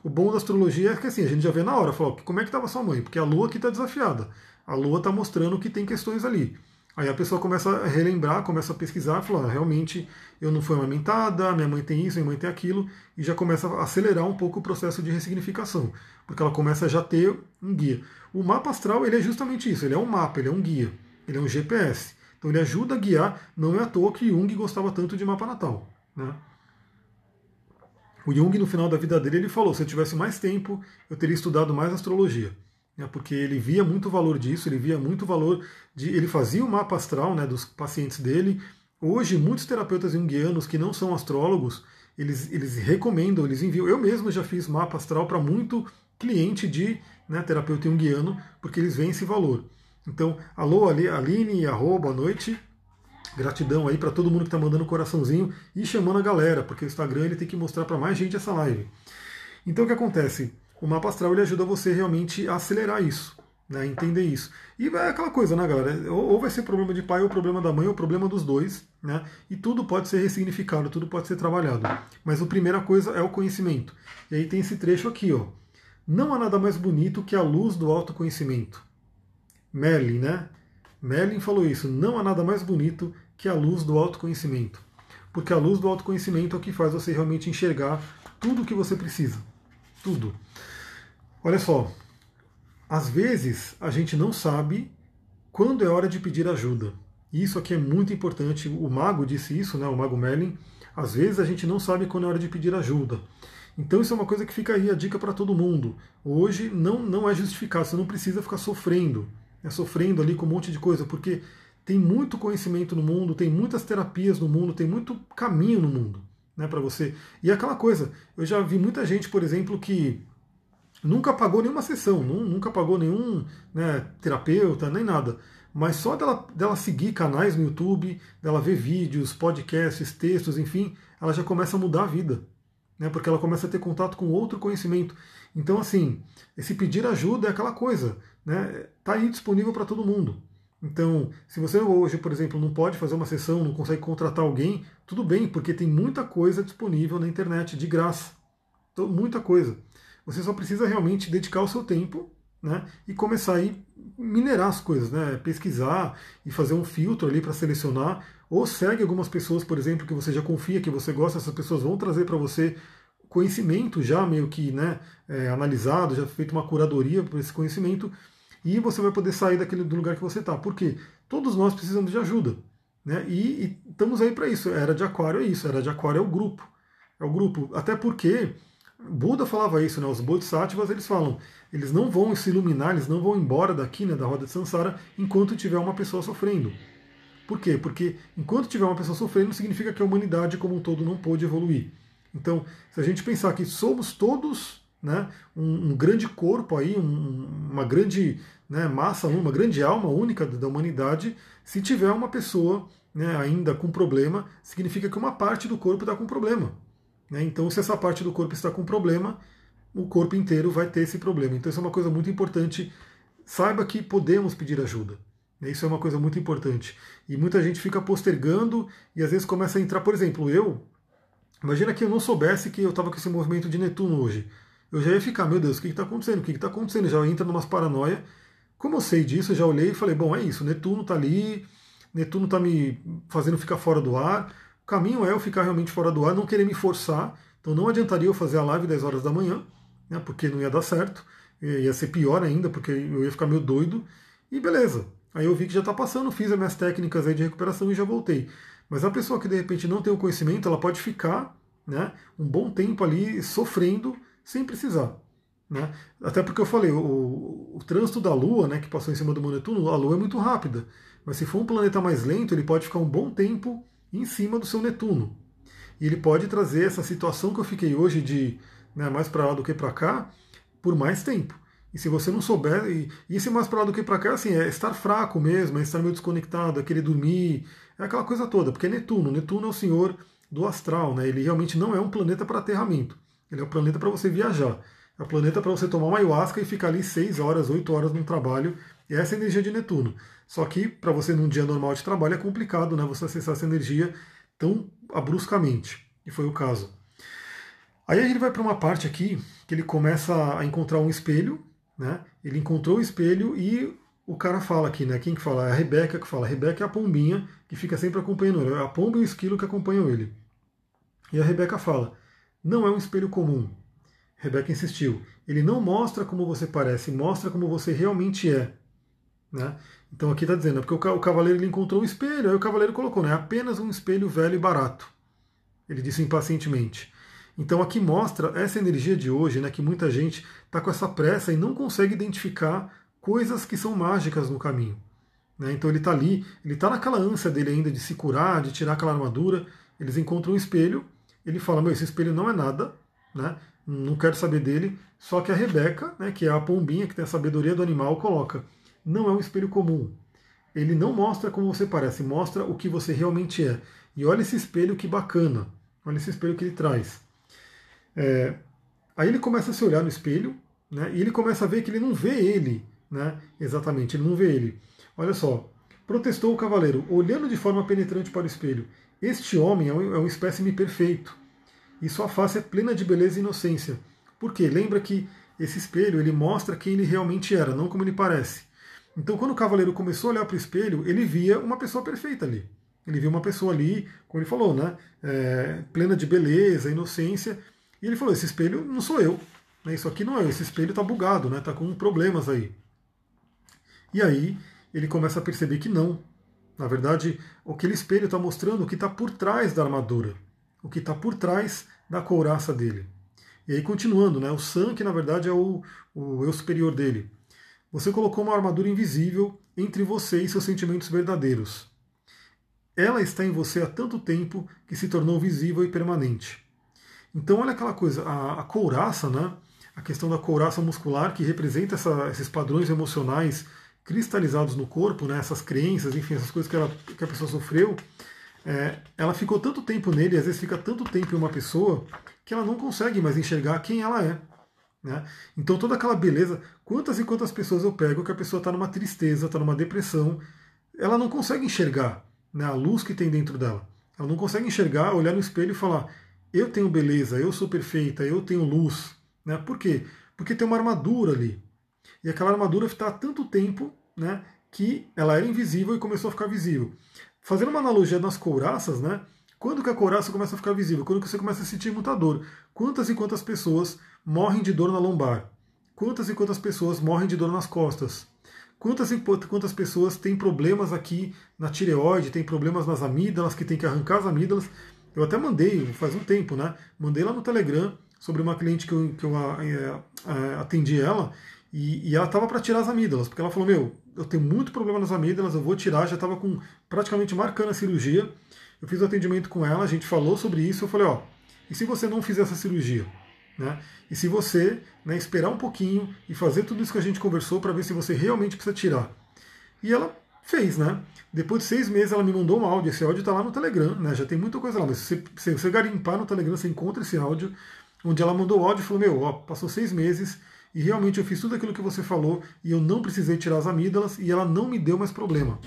O bom da astrologia é que assim, a gente já vê na hora, fala, como é que estava sua mãe? Porque a lua aqui está desafiada. a Lua está mostrando que tem questões ali. Aí a pessoa começa a relembrar, começa a pesquisar, falar, ah, realmente eu não fui amamentada, minha mãe tem isso, minha mãe tem aquilo, e já começa a acelerar um pouco o processo de ressignificação, porque ela começa a já ter um guia. O mapa astral ele é justamente isso, ele é um mapa, ele é um guia, ele é um GPS. Então ele ajuda a guiar, não é à toa que Jung gostava tanto de mapa natal. Né? O Jung, no final da vida dele, ele falou: se eu tivesse mais tempo, eu teria estudado mais astrologia né, porque ele via muito valor disso, ele via muito valor de. Ele fazia o mapa astral né, dos pacientes dele. Hoje, muitos terapeutas junguianos que não são astrólogos, eles, eles recomendam, eles enviam. Eu mesmo já fiz mapa astral para muito cliente de né, terapeuta junguiano, porque eles veem esse valor. Então, alô, Aline, arro, boa noite. Gratidão aí para todo mundo que está mandando coraçãozinho e chamando a galera, porque o Instagram ele tem que mostrar para mais gente essa live. Então o que acontece? O mapa astral ele ajuda você realmente a acelerar isso, né, entender isso. E é aquela coisa, né, galera? Ou vai ser problema de pai, ou problema da mãe, ou problema dos dois, né? E tudo pode ser ressignificado, tudo pode ser trabalhado. Mas a primeira coisa é o conhecimento. E aí tem esse trecho aqui, ó. Não há nada mais bonito que a luz do autoconhecimento. Merlin, né? Merlin falou isso. Não há nada mais bonito que a luz do autoconhecimento. Porque a luz do autoconhecimento é o que faz você realmente enxergar tudo o que você precisa. Tudo. Olha só, às vezes a gente não sabe quando é hora de pedir ajuda. E isso aqui é muito importante. O mago disse isso, né? O mago Merlin. Às vezes a gente não sabe quando é hora de pedir ajuda. Então isso é uma coisa que fica aí a dica para todo mundo. Hoje não, não é justificado, você não precisa ficar sofrendo, né? sofrendo ali com um monte de coisa, porque tem muito conhecimento no mundo, tem muitas terapias no mundo, tem muito caminho no mundo né, para você. E é aquela coisa, eu já vi muita gente, por exemplo, que nunca pagou nenhuma sessão, nunca pagou nenhum né, terapeuta, nem nada. Mas só dela, dela seguir canais no YouTube, dela ver vídeos, podcasts, textos, enfim, ela já começa a mudar a vida. Né, porque ela começa a ter contato com outro conhecimento. Então, assim, esse pedir ajuda é aquela coisa, né? Tá aí disponível para todo mundo. Então, se você hoje, por exemplo, não pode fazer uma sessão, não consegue contratar alguém, tudo bem, porque tem muita coisa disponível na internet de graça. Então, muita coisa. Você só precisa realmente dedicar o seu tempo né, e começar a minerar as coisas, né, pesquisar e fazer um filtro ali para selecionar. Ou segue algumas pessoas, por exemplo, que você já confia, que você gosta, essas pessoas vão trazer para você conhecimento já meio que né, é, analisado, já feito uma curadoria por esse conhecimento e você vai poder sair daquele do lugar que você está. Por quê? Todos nós precisamos de ajuda. Né? E, e estamos aí para isso. Era de Aquário é isso. Era de Aquário é o grupo. É o grupo. Até porque Buda falava isso, né? Os Bodhisattvas eles falam, eles não vão se iluminar, eles não vão embora daqui, né, da roda de Sansara, enquanto tiver uma pessoa sofrendo. Por quê? Porque enquanto tiver uma pessoa sofrendo, significa que a humanidade como um todo não pôde evoluir. Então, se a gente pensar que somos todos né, um, um grande corpo aí, um, uma grande né, massa, uma grande alma única da humanidade, se tiver uma pessoa né, ainda com problema, significa que uma parte do corpo está com problema. Né? Então, se essa parte do corpo está com problema, o corpo inteiro vai ter esse problema. Então, isso é uma coisa muito importante. Saiba que podemos pedir ajuda. Né? Isso é uma coisa muito importante. E muita gente fica postergando e às vezes começa a entrar, por exemplo, eu. Imagina que eu não soubesse que eu estava com esse movimento de Netuno hoje eu já ia ficar, meu Deus, o que está acontecendo? O que está acontecendo? Já entra numa paranoia. Como eu sei disso, eu já olhei e falei, bom, é isso, Netuno está ali, Netuno está me fazendo ficar fora do ar. O caminho é eu ficar realmente fora do ar, não querer me forçar. Então não adiantaria eu fazer a live 10 horas da manhã, né, porque não ia dar certo. Ia ser pior ainda, porque eu ia ficar meio doido. E beleza. Aí eu vi que já está passando, fiz as minhas técnicas aí de recuperação e já voltei. Mas a pessoa que de repente não tem o conhecimento, ela pode ficar né, um bom tempo ali sofrendo sem precisar. Né? Até porque eu falei, o, o, trânsito da Lua, né, que passou em cima do Netuno, a Lua é muito rápida. Mas se for um planeta mais lento, ele pode ficar um bom tempo em cima do seu Netuno. E ele pode trazer essa situação que eu fiquei hoje de né, mais para lá do que para cá por mais tempo. E se você não souber, e, e esse mais para lá do que para cá, assim, é estar fraco mesmo, é estar meio desconectado, é querer dormir, é aquela coisa toda, porque é Netuno, Netuno é o senhor do astral, né? Ele realmente não é um planeta para aterramento. Ele é o planeta para você viajar. É o planeta para você tomar uma ayahuasca e ficar ali 6 horas, 8 horas num trabalho. E essa é a energia de Netuno. Só que para você num dia normal de trabalho é complicado, né? Você acessar essa energia tão bruscamente. E foi o caso. Aí gente vai para uma parte aqui que ele começa a encontrar um espelho, né? Ele encontrou o espelho e o cara fala aqui, né? Quem que fala? É a Rebeca que fala. A Rebeca é a pombinha que fica sempre acompanhando ele. É a pomba e o esquilo que acompanham ele. E a Rebeca fala: não é um espelho comum. Rebeca insistiu. Ele não mostra como você parece, mostra como você realmente é. Né? Então aqui está dizendo, é porque o cavaleiro ele encontrou um espelho, aí o cavaleiro colocou, né? Apenas um espelho velho e barato. Ele disse impacientemente. Então aqui mostra essa energia de hoje, né? Que muita gente está com essa pressa e não consegue identificar coisas que são mágicas no caminho. Né? Então ele está ali, ele está naquela ânsia dele ainda de se curar, de tirar aquela armadura. Eles encontram um espelho, ele fala, meu, esse espelho não é nada, né? não quero saber dele. Só que a Rebeca, né, que é a pombinha que tem a sabedoria do animal, coloca: não é um espelho comum. Ele não mostra como você parece, mostra o que você realmente é. E olha esse espelho que bacana. Olha esse espelho que ele traz. É, aí ele começa a se olhar no espelho, né, e ele começa a ver que ele não vê ele, né, exatamente, ele não vê ele. Olha só, protestou o cavaleiro, olhando de forma penetrante para o espelho. Este homem é um, é um espécime perfeito e sua face é plena de beleza e inocência. Porque lembra que esse espelho ele mostra quem ele realmente era, não como ele parece. Então, quando o cavaleiro começou a olhar para o espelho, ele via uma pessoa perfeita ali. Ele viu uma pessoa ali, como ele falou, né, é, plena de beleza, inocência. E ele falou: esse espelho não sou eu. Né, isso aqui não é eu. Esse espelho está bugado, está né, tá com problemas aí. E aí ele começa a perceber que não. Na verdade, aquele espelho está mostrando o que está por trás da armadura o que está por trás da couraça dele. E aí, continuando, né, o San, que na verdade é o, o eu superior dele. Você colocou uma armadura invisível entre você e seus sentimentos verdadeiros. Ela está em você há tanto tempo que se tornou visível e permanente. Então, olha aquela coisa, a, a couraça, né, a questão da couraça muscular, que representa essa, esses padrões emocionais cristalizados no corpo, né, essas crenças, enfim, essas coisas que, ela, que a pessoa sofreu, é, ela ficou tanto tempo nele, às vezes fica tanto tempo em uma pessoa, que ela não consegue mais enxergar quem ela é. Né? Então toda aquela beleza, quantas e quantas pessoas eu pego que a pessoa está numa tristeza, está numa depressão, ela não consegue enxergar né, a luz que tem dentro dela. Ela não consegue enxergar, olhar no espelho e falar: eu tenho beleza, eu sou perfeita, eu tenho luz. Né? Por quê? Porque tem uma armadura ali. E aquela armadura está há tanto tempo né, que ela era invisível e começou a ficar visível. Fazendo uma analogia nas couraças, né? Quando que a couraça começa a ficar visível? Quando você começa a sentir muita dor. Quantas e quantas pessoas morrem de dor na lombar? Quantas e quantas pessoas morrem de dor nas costas? Quantas e quantas pessoas têm problemas aqui na tireoide, têm problemas nas amígdalas, que tem que arrancar as amígdalas? Eu até mandei, faz um tempo, né? Mandei lá no Telegram sobre uma cliente que eu, que eu é, atendi ela, e, e ela estava para tirar as amígdalas, porque ela falou, meu, eu tenho muito problema nas amígdalas, eu vou tirar, já estava com praticamente marcando a cirurgia. Eu fiz o atendimento com ela, a gente falou sobre isso, eu falei, ó, e se você não fizer essa cirurgia? Né? E se você né, esperar um pouquinho e fazer tudo isso que a gente conversou para ver se você realmente precisa tirar. E ela fez, né? Depois de seis meses ela me mandou um áudio, esse áudio está lá no Telegram, né? Já tem muita coisa lá, mas se você, se você garimpar no Telegram, você encontra esse áudio, onde ela mandou o áudio e falou, meu, ó, passou seis meses, e realmente eu fiz tudo aquilo que você falou e eu não precisei tirar as amígdalas e ela não me deu mais problema.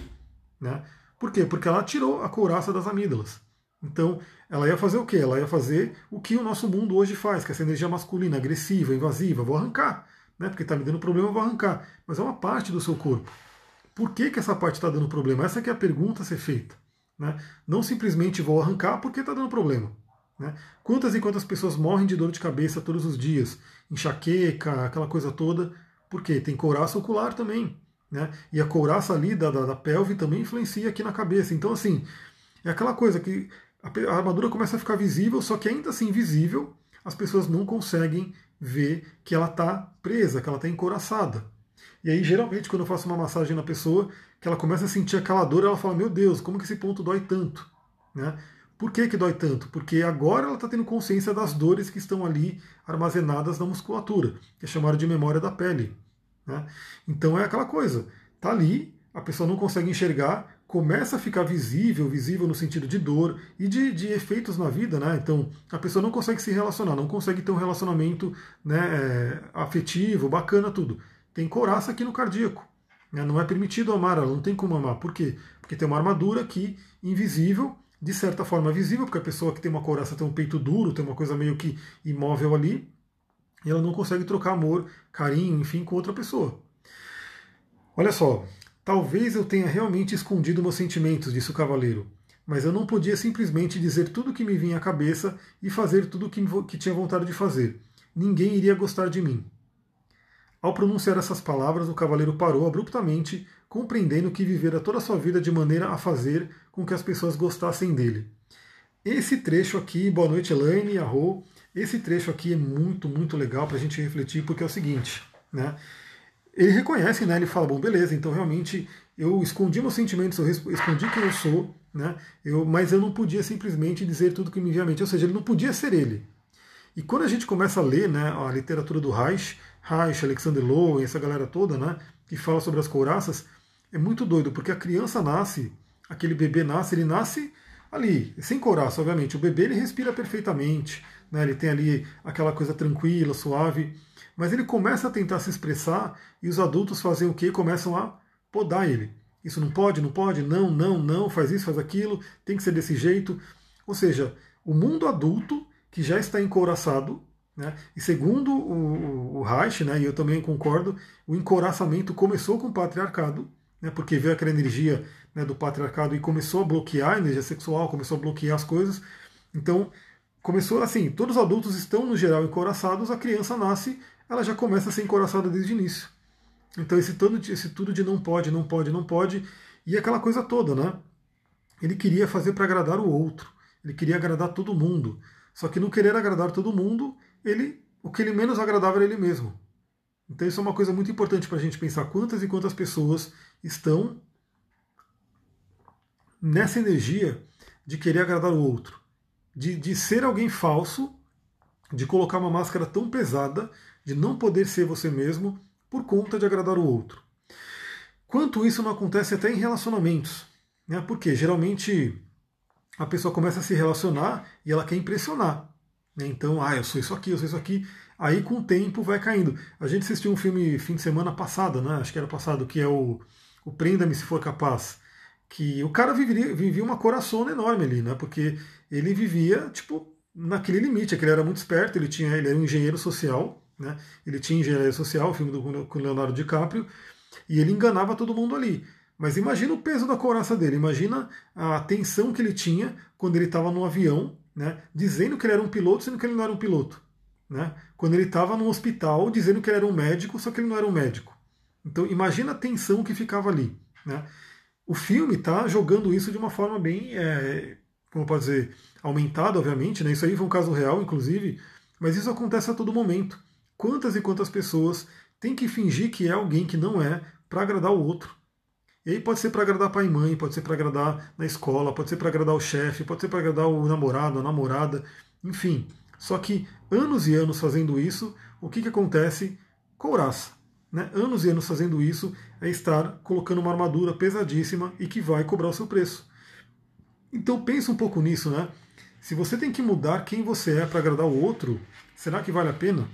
Né? Por quê? Porque ela tirou a couraça das amígdalas. Então, ela ia fazer o quê? Ela ia fazer o que o nosso mundo hoje faz, que é essa energia masculina, agressiva, invasiva. Vou arrancar, né? porque está me dando problema, eu vou arrancar. Mas é uma parte do seu corpo. Por que, que essa parte está dando problema? Essa é a pergunta a ser feita. Né? Não simplesmente vou arrancar porque está dando problema. Né? Quantas e quantas pessoas morrem de dor de cabeça todos os dias? Enxaqueca, aquela coisa toda. Porque tem couraça ocular também. Né? E a couraça ali da, da, da, pelve também influencia aqui na cabeça. Então, assim, é aquela coisa que a, armadura começa a ficar visível, só que ainda assim visível, as pessoas não conseguem ver que ela está presa, que ela está encoraçada. E aí, geralmente, quando eu faço uma massagem na pessoa, que ela começa a sentir aquela dor, ela fala: Meu Deus, como que esse ponto dói tanto? Né? Por que, que dói tanto? Porque agora ela está tendo consciência das dores que estão ali armazenadas na musculatura, que é chamada de memória da pele. Né? Então é aquela coisa, tá ali, a pessoa não consegue enxergar, começa a ficar visível, visível no sentido de dor e de, de efeitos na vida, né? Então a pessoa não consegue se relacionar, não consegue ter um relacionamento né, é, afetivo, bacana, tudo. Tem coraça aqui no cardíaco. Né? Não é permitido amar, ela não tem como amar. Por quê? Porque tem uma armadura aqui invisível de certa forma visível, porque a pessoa que tem uma coraça tem um peito duro, tem uma coisa meio que imóvel ali, e ela não consegue trocar amor, carinho, enfim, com outra pessoa. Olha só, talvez eu tenha realmente escondido meus sentimentos, disse o cavaleiro, mas eu não podia simplesmente dizer tudo o que me vinha à cabeça e fazer tudo o que, que tinha vontade de fazer. Ninguém iria gostar de mim. Ao pronunciar essas palavras, o cavaleiro parou abruptamente, compreendendo que vivera toda a sua vida de maneira a fazer com que as pessoas gostassem dele. Esse trecho aqui, boa noite Elaine, Arro, esse trecho aqui é muito, muito legal para a gente refletir, porque é o seguinte, né? Ele reconhece, né? Ele fala, bom, beleza, então realmente eu escondi meus sentimentos, eu escondi quem eu sou, né? Eu, mas eu não podia simplesmente dizer tudo que me vinha à mente, ou seja, ele não podia ser ele. E quando a gente começa a ler né, a literatura do Reich, Reich, Alexander Lowen, essa galera toda, né, que fala sobre as couraças, é muito doido, porque a criança nasce, aquele bebê nasce, ele nasce ali, sem couraça, obviamente. O bebê ele respira perfeitamente, né, ele tem ali aquela coisa tranquila, suave, mas ele começa a tentar se expressar e os adultos fazem o quê? Começam a podar ele. Isso não pode, não pode, não, não, não, faz isso, faz aquilo, tem que ser desse jeito. Ou seja, o mundo adulto que já está encouraçado, né? E segundo o, o Reich, né, e eu também concordo, o encoraçamento começou com o patriarcado, né, porque veio aquela energia né, do patriarcado e começou a bloquear a energia sexual, começou a bloquear as coisas. Então, começou assim: todos os adultos estão, no geral, encoraçados, a criança nasce, ela já começa a ser encoraçada desde o início. Então, esse, esse tudo de não pode, não pode, não pode, e aquela coisa toda, né? Ele queria fazer para agradar o outro, ele queria agradar todo mundo. Só que no querer agradar todo mundo, ele, o que ele menos agradava era ele mesmo. Então isso é uma coisa muito importante para a gente pensar quantas e quantas pessoas estão nessa energia de querer agradar o outro, de, de ser alguém falso, de colocar uma máscara tão pesada, de não poder ser você mesmo por conta de agradar o outro. Quanto isso não acontece até em relacionamentos, né? porque geralmente a pessoa começa a se relacionar e ela quer impressionar. Né? Então, ah, eu sou isso aqui, eu sou isso aqui. Aí com o tempo vai caindo. A gente assistiu um filme fim de semana passado, né? Acho que era passado, que é o, o Prenda-me se for capaz. Que o cara vivia, vivia uma coração enorme ali, né? Porque ele vivia, tipo, naquele limite, é que ele era muito esperto, ele tinha, ele era um engenheiro social, né? Ele tinha engenharia social, o filme do, com Leonardo DiCaprio, e ele enganava todo mundo ali. Mas imagina o peso da coraça dele, imagina a tensão que ele tinha quando ele estava no avião, né, dizendo que ele era um piloto, sendo que ele não era um piloto. Né? Quando ele estava no hospital, dizendo que ele era um médico, só que ele não era um médico. Então imagina a tensão que ficava ali. Né? O filme está jogando isso de uma forma bem, é, como pode dizer, aumentada, obviamente. Né? Isso aí foi um caso real, inclusive, mas isso acontece a todo momento. Quantas e quantas pessoas têm que fingir que é alguém que não é para agradar o outro? E aí pode ser para agradar pai e mãe, pode ser para agradar na escola, pode ser para agradar o chefe, pode ser para agradar o namorado, a namorada, enfim. Só que anos e anos fazendo isso, o que, que acontece? Couraça. Né? Anos e anos fazendo isso é estar colocando uma armadura pesadíssima e que vai cobrar o seu preço. Então pensa um pouco nisso, né? Se você tem que mudar quem você é para agradar o outro, será que vale a pena?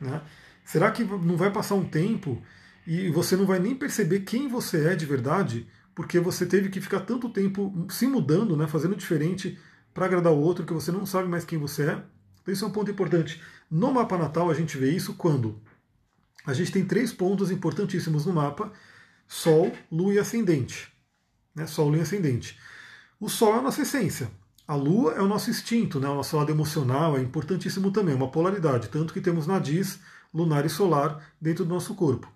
Né? Será que não vai passar um tempo e você não vai nem perceber quem você é de verdade, porque você teve que ficar tanto tempo se mudando, né, fazendo diferente para agradar o outro, que você não sabe mais quem você é. Então, isso é um ponto importante. No mapa natal, a gente vê isso quando a gente tem três pontos importantíssimos no mapa: Sol, Lua e Ascendente. Né? Sol, Lua e Ascendente. O Sol é a nossa essência. A Lua é o nosso instinto, né? o nosso lado emocional, é importantíssimo também, é uma polaridade, tanto que temos nadis lunar e solar dentro do nosso corpo.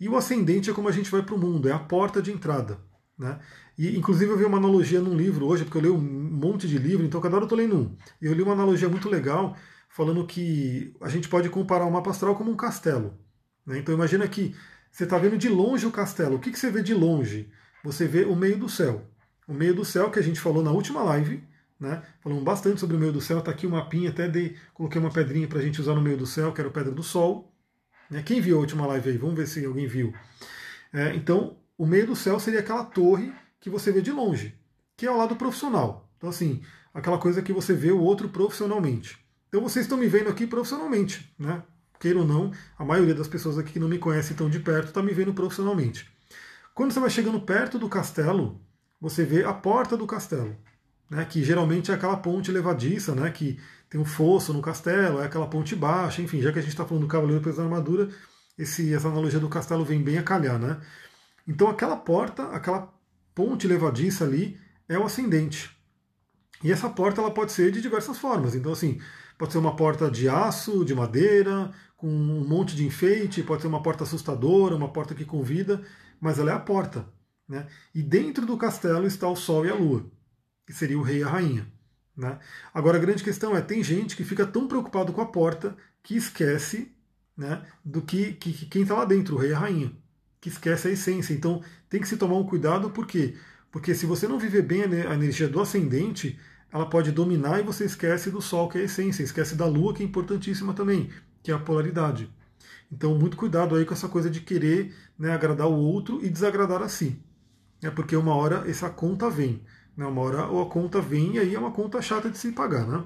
E o ascendente é como a gente vai para o mundo, é a porta de entrada. Né? E, inclusive, eu vi uma analogia num livro hoje, porque eu leio um monte de livro, então cada hora eu estou lendo um. E eu li uma analogia muito legal, falando que a gente pode comparar o mapa astral como um castelo. Né? Então, imagina que você está vendo de longe o castelo. O que, que você vê de longe? Você vê o meio do céu. O meio do céu que a gente falou na última live, né? Falamos bastante sobre o meio do céu. Está aqui um mapinha, até dei, coloquei uma pedrinha para a gente usar no meio do céu, que era a pedra do sol. Né? Quem viu a última live aí? Vamos ver se alguém viu. É, então, o meio do céu seria aquela torre que você vê de longe, que é o lado profissional. Então, assim, aquela coisa que você vê o outro profissionalmente. Então, vocês estão me vendo aqui profissionalmente, né? Queira ou não, a maioria das pessoas aqui que não me conhecem tão de perto está me vendo profissionalmente. Quando você vai chegando perto do castelo, você vê a porta do castelo, né? Que geralmente é aquela ponte levadiça, né? Que tem um fosso no castelo, é aquela ponte baixa, enfim, já que a gente está falando do cavaleiro preso da armadura, esse, essa analogia do castelo vem bem a calhar, né? Então aquela porta, aquela ponte levadiça ali é o ascendente. E essa porta ela pode ser de diversas formas. Então assim, pode ser uma porta de aço, de madeira, com um monte de enfeite, pode ser uma porta assustadora, uma porta que convida, mas ela é a porta. Né? E dentro do castelo está o Sol e a Lua, que seria o rei e a rainha. Né? Agora a grande questão é, tem gente que fica tão preocupado com a porta que esquece né, do que, que, que quem está lá dentro, o rei e a rainha, que esquece a essência. Então tem que se tomar um cuidado, por quê? Porque se você não viver bem a energia do ascendente, ela pode dominar e você esquece do Sol, que é a essência, esquece da Lua, que é importantíssima também, que é a polaridade. Então, muito cuidado aí com essa coisa de querer né, agradar o outro e desagradar a si. É porque uma hora essa conta vem. Né? Uma hora a conta vem e aí é uma conta chata de se pagar. Né?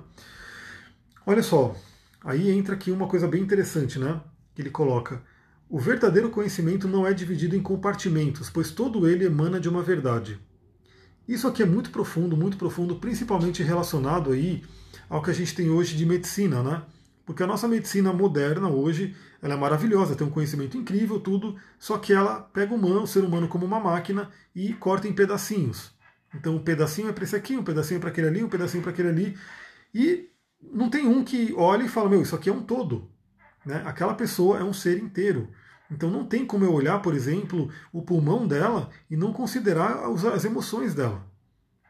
Olha só, aí entra aqui uma coisa bem interessante, né? Que ele coloca. O verdadeiro conhecimento não é dividido em compartimentos, pois todo ele emana de uma verdade. Isso aqui é muito profundo, muito profundo, principalmente relacionado aí ao que a gente tem hoje de medicina, né? Porque a nossa medicina moderna hoje, ela é maravilhosa, tem um conhecimento incrível, tudo, só que ela pega o humano, o ser humano como uma máquina e corta em pedacinhos. Então um pedacinho é para esse aqui, um pedacinho é para aquele ali, um pedacinho para aquele ali. E não tem um que olhe e fala, meu, isso aqui é um todo. Né? Aquela pessoa é um ser inteiro. Então não tem como eu olhar, por exemplo, o pulmão dela e não considerar as emoções dela.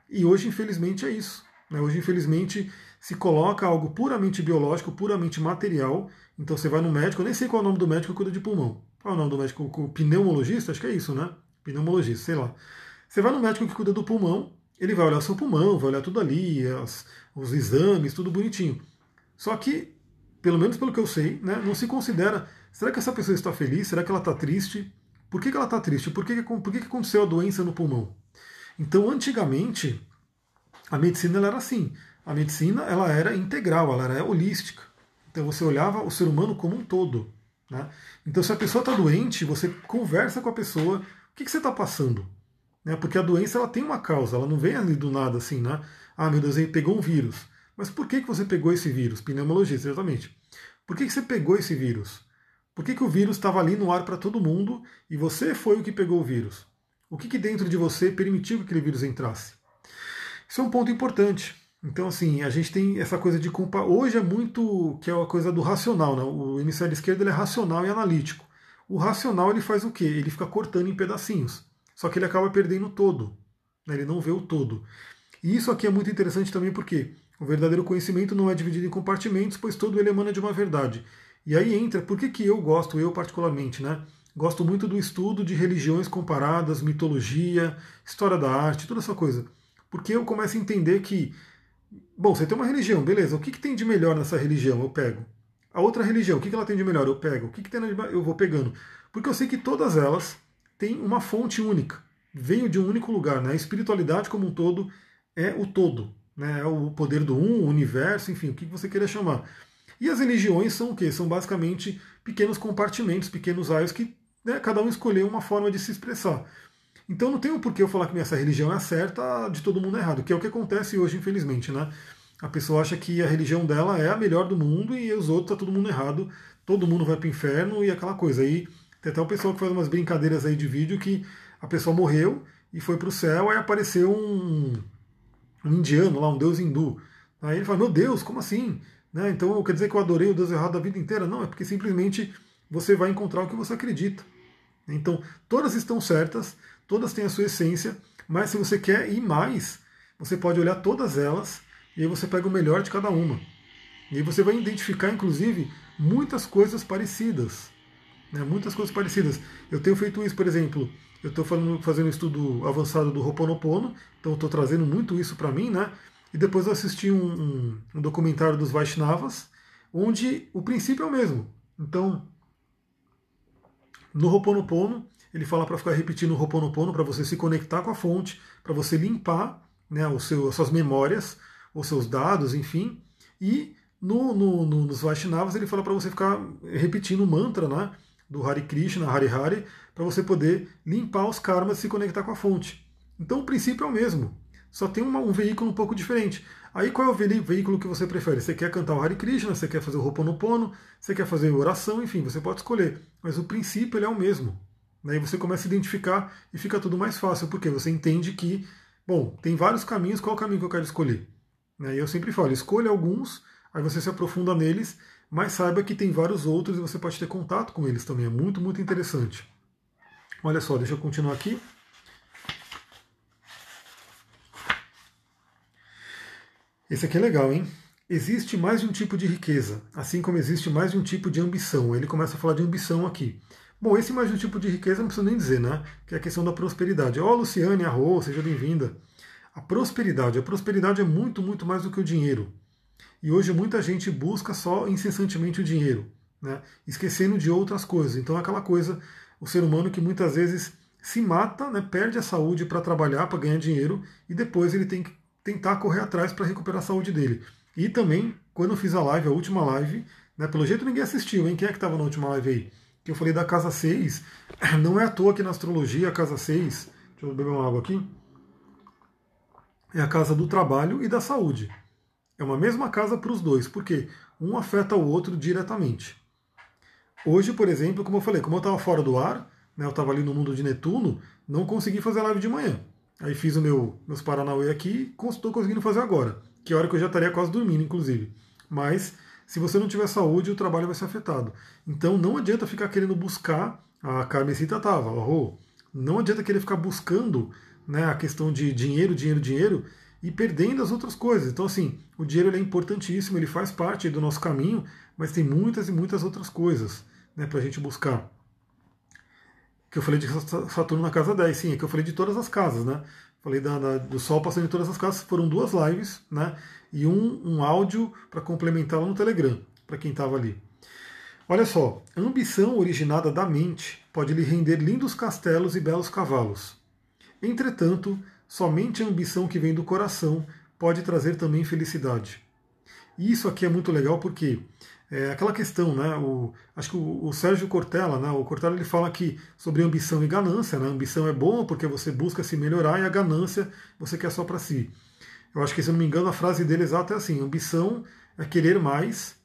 E hoje, infelizmente, é isso. Né? Hoje, infelizmente, se coloca algo puramente biológico, puramente material. Então você vai no médico, eu nem sei qual é o nome do médico que cuida de pulmão. Qual é o nome do médico? O pneumologista? Acho que é isso, né? Pneumologista, sei lá. Você vai no médico que cuida do pulmão, ele vai olhar seu pulmão, vai olhar tudo ali, as, os exames, tudo bonitinho. Só que, pelo menos pelo que eu sei, né, não se considera. Será que essa pessoa está feliz? Será que ela está triste? Por que, que ela está triste? Por, que, que, por que, que aconteceu a doença no pulmão? Então, antigamente, a medicina era assim. A medicina ela era integral, ela era holística. Então você olhava o ser humano como um todo. Né? Então, se a pessoa está doente, você conversa com a pessoa. O que, que você está passando? Né? Porque a doença ela tem uma causa, ela não vem ali do nada assim, né? Ah, meu Deus, ele pegou um vírus. Mas por que, que você pegou esse vírus? Pneumologista, exatamente. Por que, que você pegou esse vírus? Por que, que o vírus estava ali no ar para todo mundo e você foi o que pegou o vírus? O que, que dentro de você permitiu que aquele vírus entrasse? Isso é um ponto importante. Então, assim, a gente tem essa coisa de culpa. Hoje é muito que é a coisa do racional, né? O hemisfério esquerdo ele é racional e analítico. O racional ele faz o quê? Ele fica cortando em pedacinhos. Só que ele acaba perdendo o todo. Né? Ele não vê o todo. E isso aqui é muito interessante também porque o verdadeiro conhecimento não é dividido em compartimentos, pois todo ele emana de uma verdade. E aí entra, por que, que eu gosto, eu particularmente, né? Gosto muito do estudo de religiões comparadas, mitologia, história da arte, toda essa coisa. Porque eu começo a entender que, bom, você tem uma religião, beleza, o que, que tem de melhor nessa religião? Eu pego. A outra religião, o que, que ela tem de melhor? Eu pego. O que, que tem de? Eu vou pegando. Porque eu sei que todas elas tem uma fonte única, veio de um único lugar. Né? A espiritualidade como um todo é o todo, né? é o poder do um, o universo, enfim, o que você queira chamar. E as religiões são o quê? São basicamente pequenos compartimentos, pequenos raios que né, cada um escolheu uma forma de se expressar. Então não tem o porquê eu falar que essa religião é certa, de todo mundo é errado, que é o que acontece hoje, infelizmente. Né? A pessoa acha que a religião dela é a melhor do mundo e os outros tá todo mundo errado, todo mundo vai para o inferno e aquela coisa. Aí tem até um pessoal que faz umas brincadeiras aí de vídeo que a pessoa morreu e foi para o céu, aí apareceu um, um, indiano lá, um deus hindu. Aí ele fala, meu Deus, como assim? Né? Então quer dizer que eu adorei o Deus errado a vida inteira? Não, é porque simplesmente você vai encontrar o que você acredita. Então, todas estão certas, todas têm a sua essência, mas se você quer ir mais, você pode olhar todas elas e aí você pega o melhor de cada uma. E aí você vai identificar, inclusive, muitas coisas parecidas. Né? Muitas coisas parecidas. Eu tenho feito isso, por exemplo, eu estou fazendo um estudo avançado do Ho'oponopono, então estou trazendo muito isso para mim, né? E depois eu assisti um, um, um, documentário dos Vaishnavas, onde o princípio é o mesmo. Então, no Ho'oponopono, ele fala para ficar repetindo o Ho'oponopono, para você se conectar com a fonte, para você limpar né, o seu, as suas memórias, os seus dados, enfim. E no, no, no, nos Vaishnavas ele fala para você ficar repetindo o mantra, né? do Hare Krishna, Hare Hare, para você poder limpar os karmas e se conectar com a fonte. Então o princípio é o mesmo, só tem uma, um veículo um pouco diferente. Aí qual é o veículo que você prefere? Você quer cantar o Hare Krishna, você quer fazer o Ho'oponopono, você quer fazer oração, enfim, você pode escolher. Mas o princípio é o mesmo. Daí você começa a identificar e fica tudo mais fácil, porque você entende que, bom, tem vários caminhos, qual o caminho que eu quero escolher? Né, e eu sempre falo, escolha alguns, aí você se aprofunda neles, mas saiba que tem vários outros e você pode ter contato com eles também. É muito, muito interessante. Olha só, deixa eu continuar aqui. Esse aqui é legal, hein? Existe mais de um tipo de riqueza, assim como existe mais de um tipo de ambição. Ele começa a falar de ambição aqui. Bom, esse mais de um tipo de riqueza não preciso nem dizer, né? Que é a questão da prosperidade. Ó, oh, Luciane, arro, seja bem-vinda. A prosperidade. A prosperidade é muito, muito mais do que o dinheiro. E hoje muita gente busca só incessantemente o dinheiro, né? esquecendo de outras coisas. Então é aquela coisa, o ser humano que muitas vezes se mata, né? perde a saúde para trabalhar, para ganhar dinheiro, e depois ele tem que tentar correr atrás para recuperar a saúde dele. E também, quando eu fiz a live, a última live, né, pelo jeito ninguém assistiu, hein? Quem é que estava na última live aí? Que eu falei da casa 6. Não é à toa que na astrologia a casa 6, deixa eu beber uma água aqui, é a casa do trabalho e da saúde. É uma mesma casa para os dois, porque um afeta o outro diretamente. Hoje, por exemplo, como eu falei, como eu estava fora do ar, né, eu estava ali no mundo de Netuno, não consegui fazer a live de manhã. Aí fiz o meu, meus Paranauê aqui e estou conseguindo fazer agora, que é hora que eu já estaria quase dormindo, inclusive. Mas se você não tiver saúde, o trabalho vai ser afetado. Então não adianta ficar querendo buscar, a Carmesita estava, oh, não adianta querer ficar buscando né, a questão de dinheiro, dinheiro, dinheiro e perdendo as outras coisas. Então, assim, o dinheiro é importantíssimo, ele faz parte do nosso caminho, mas tem muitas e muitas outras coisas né, para a gente buscar que eu falei de Saturno na casa 10, sim, é que eu falei de todas as casas, né? Falei da, da, do Sol passando em todas as casas, foram duas lives, né? E um, um áudio para complementá-la no Telegram, para quem estava ali. Olha só, a ambição originada da mente pode lhe render lindos castelos e belos cavalos. Entretanto, somente a ambição que vem do coração pode trazer também felicidade. E isso aqui é muito legal porque é aquela questão, né? O, acho que o, o, Sérgio Cortella, né? O Cortella ele fala que sobre ambição e ganância, né? A ambição é boa porque você busca se melhorar e a ganância você quer só para si. Eu acho que, se eu não me engano, a frase dele exata é assim: ambição é querer mais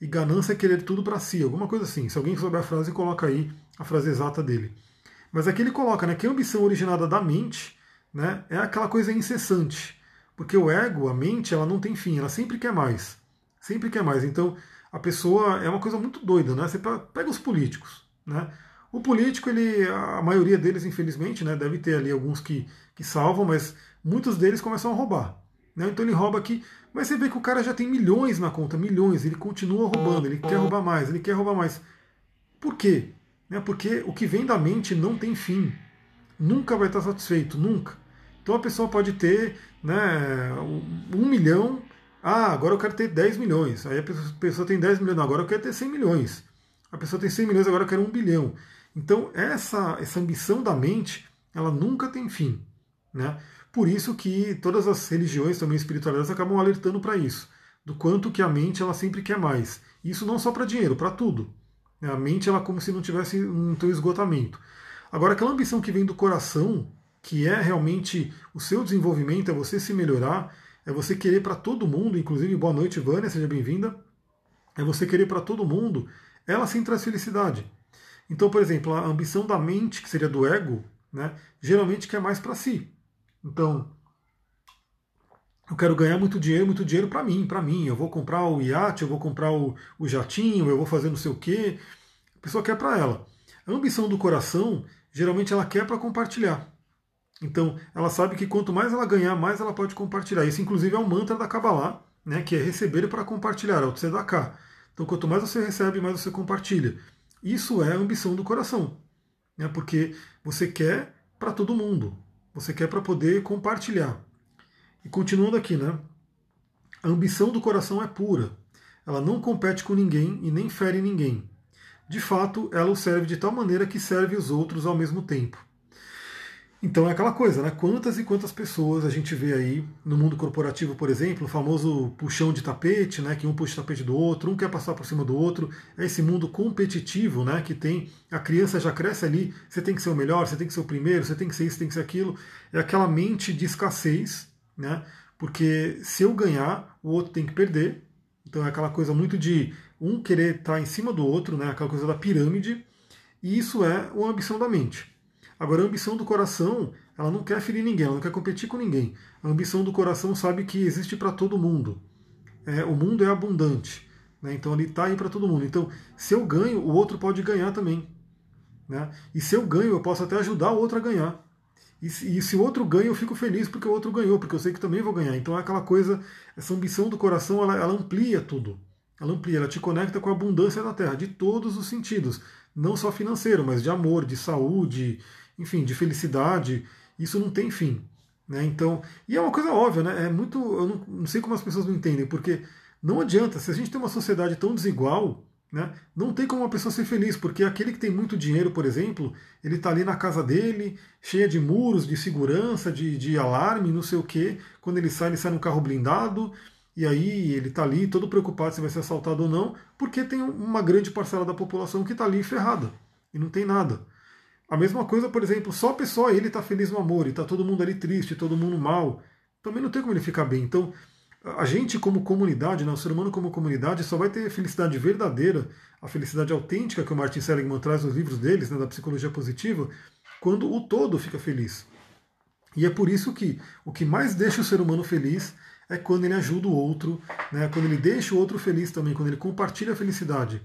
e ganância é querer tudo para si, alguma coisa assim. Se alguém souber a frase, coloca aí a frase exata dele. Mas aqui ele coloca, né? Que a ambição originada da mente, né? É aquela coisa incessante, porque o ego, a mente, ela não tem fim, ela sempre quer mais, sempre quer mais. Então a pessoa é uma coisa muito doida, né? Você pega os políticos, né? O político, ele, a maioria deles, infelizmente, né, deve ter ali alguns que, que salvam, mas muitos deles começam a roubar. Né? Então ele rouba aqui, mas você vê que o cara já tem milhões na conta, milhões, ele continua roubando, ele quer roubar mais, ele quer roubar mais. Por quê? Né? Porque o que vem da mente não tem fim. Nunca vai estar satisfeito, nunca. Então a pessoa pode ter né, um milhão ah, agora eu quero ter 10 milhões. Aí a pessoa tem 10 milhões, agora eu quero ter 100 milhões. A pessoa tem 100 milhões, agora eu quero 1 bilhão. Então, essa, essa ambição da mente, ela nunca tem fim. Né? Por isso que todas as religiões, também espiritualidades, acabam alertando para isso. Do quanto que a mente ela sempre quer mais. Isso não só para dinheiro, para tudo. A mente ela é como se não tivesse um teu esgotamento. Agora, aquela ambição que vem do coração, que é realmente o seu desenvolvimento, é você se melhorar, é você querer para todo mundo, inclusive boa noite, Vânia, seja bem-vinda. É você querer para todo mundo, ela sim traz felicidade. Então, por exemplo, a ambição da mente, que seria do ego, né, geralmente quer mais para si. Então, eu quero ganhar muito dinheiro, muito dinheiro para mim, para mim. Eu vou comprar o iate, eu vou comprar o, o jatinho, eu vou fazer não sei o quê. A pessoa quer para ela. A ambição do coração, geralmente ela quer para compartilhar. Então, ela sabe que quanto mais ela ganhar, mais ela pode compartilhar. Isso, inclusive, é um mantra da Kabbalah, né, que é receber para compartilhar, é o Tzedakah. Então, quanto mais você recebe, mais você compartilha. Isso é a ambição do coração, né, porque você quer para todo mundo, você quer para poder compartilhar. E continuando aqui, né, a ambição do coração é pura. Ela não compete com ninguém e nem fere ninguém. De fato, ela o serve de tal maneira que serve os outros ao mesmo tempo. Então é aquela coisa, né? Quantas e quantas pessoas a gente vê aí no mundo corporativo, por exemplo, o famoso puxão de tapete, né? Que um puxa o tapete do outro, um quer passar por cima do outro. É esse mundo competitivo, né? Que tem a criança já cresce ali, você tem que ser o melhor, você tem que ser o primeiro, você tem que ser isso, tem que ser aquilo. É aquela mente de escassez, né? Porque se eu ganhar, o outro tem que perder. Então é aquela coisa muito de um querer estar em cima do outro, né? Aquela coisa da pirâmide. E isso é uma ambição da mente. Agora, a ambição do coração, ela não quer ferir ninguém, ela não quer competir com ninguém. A ambição do coração sabe que existe para todo mundo. É, o mundo é abundante. Né? Então ele está aí para todo mundo. Então, se eu ganho, o outro pode ganhar também. Né? E se eu ganho, eu posso até ajudar o outro a ganhar. E, e se o outro ganha, eu fico feliz porque o outro ganhou, porque eu sei que também vou ganhar. Então é aquela coisa, essa ambição do coração, ela, ela amplia tudo. Ela amplia, ela te conecta com a abundância da Terra, de todos os sentidos. Não só financeiro, mas de amor, de saúde, enfim, de felicidade. Isso não tem fim. Né? Então, e é uma coisa óbvia, né? É muito. Eu não, não sei como as pessoas não entendem, porque não adianta, se a gente tem uma sociedade tão desigual, né, não tem como uma pessoa ser feliz, porque aquele que tem muito dinheiro, por exemplo, ele está ali na casa dele, cheia de muros, de segurança, de, de alarme, não sei o quê. Quando ele sai, ele sai no carro blindado, e aí ele está ali todo preocupado se vai ser assaltado ou não, porque tem uma grande parcela da população que está ali ferrada e não tem nada. A mesma coisa, por exemplo, só a pessoa ele está feliz no amor e está todo mundo ali triste, todo mundo mal. Também não tem como ele ficar bem. Então, a gente como comunidade, né, o ser humano como comunidade, só vai ter felicidade verdadeira, a felicidade autêntica que o Martin Seligman traz nos livros deles, né, da psicologia positiva, quando o todo fica feliz. E é por isso que o que mais deixa o ser humano feliz é quando ele ajuda o outro, né, quando ele deixa o outro feliz também, quando ele compartilha a felicidade.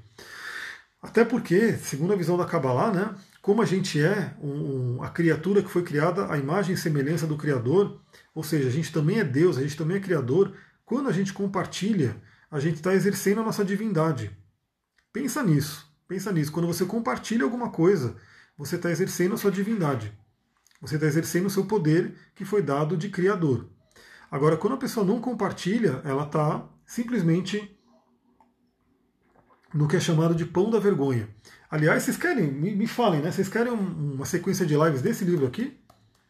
Até porque, segundo a visão da Kabbalah, né, como a gente é um, a criatura que foi criada à imagem e semelhança do Criador, ou seja, a gente também é Deus, a gente também é Criador. Quando a gente compartilha, a gente está exercendo a nossa divindade. Pensa nisso, pensa nisso. Quando você compartilha alguma coisa, você está exercendo a sua divindade. Você está exercendo o seu poder que foi dado de Criador. Agora, quando a pessoa não compartilha, ela está simplesmente no que é chamado de pão da vergonha. Aliás, vocês querem, me, me falem, né? Vocês querem um, uma sequência de lives desse livro aqui?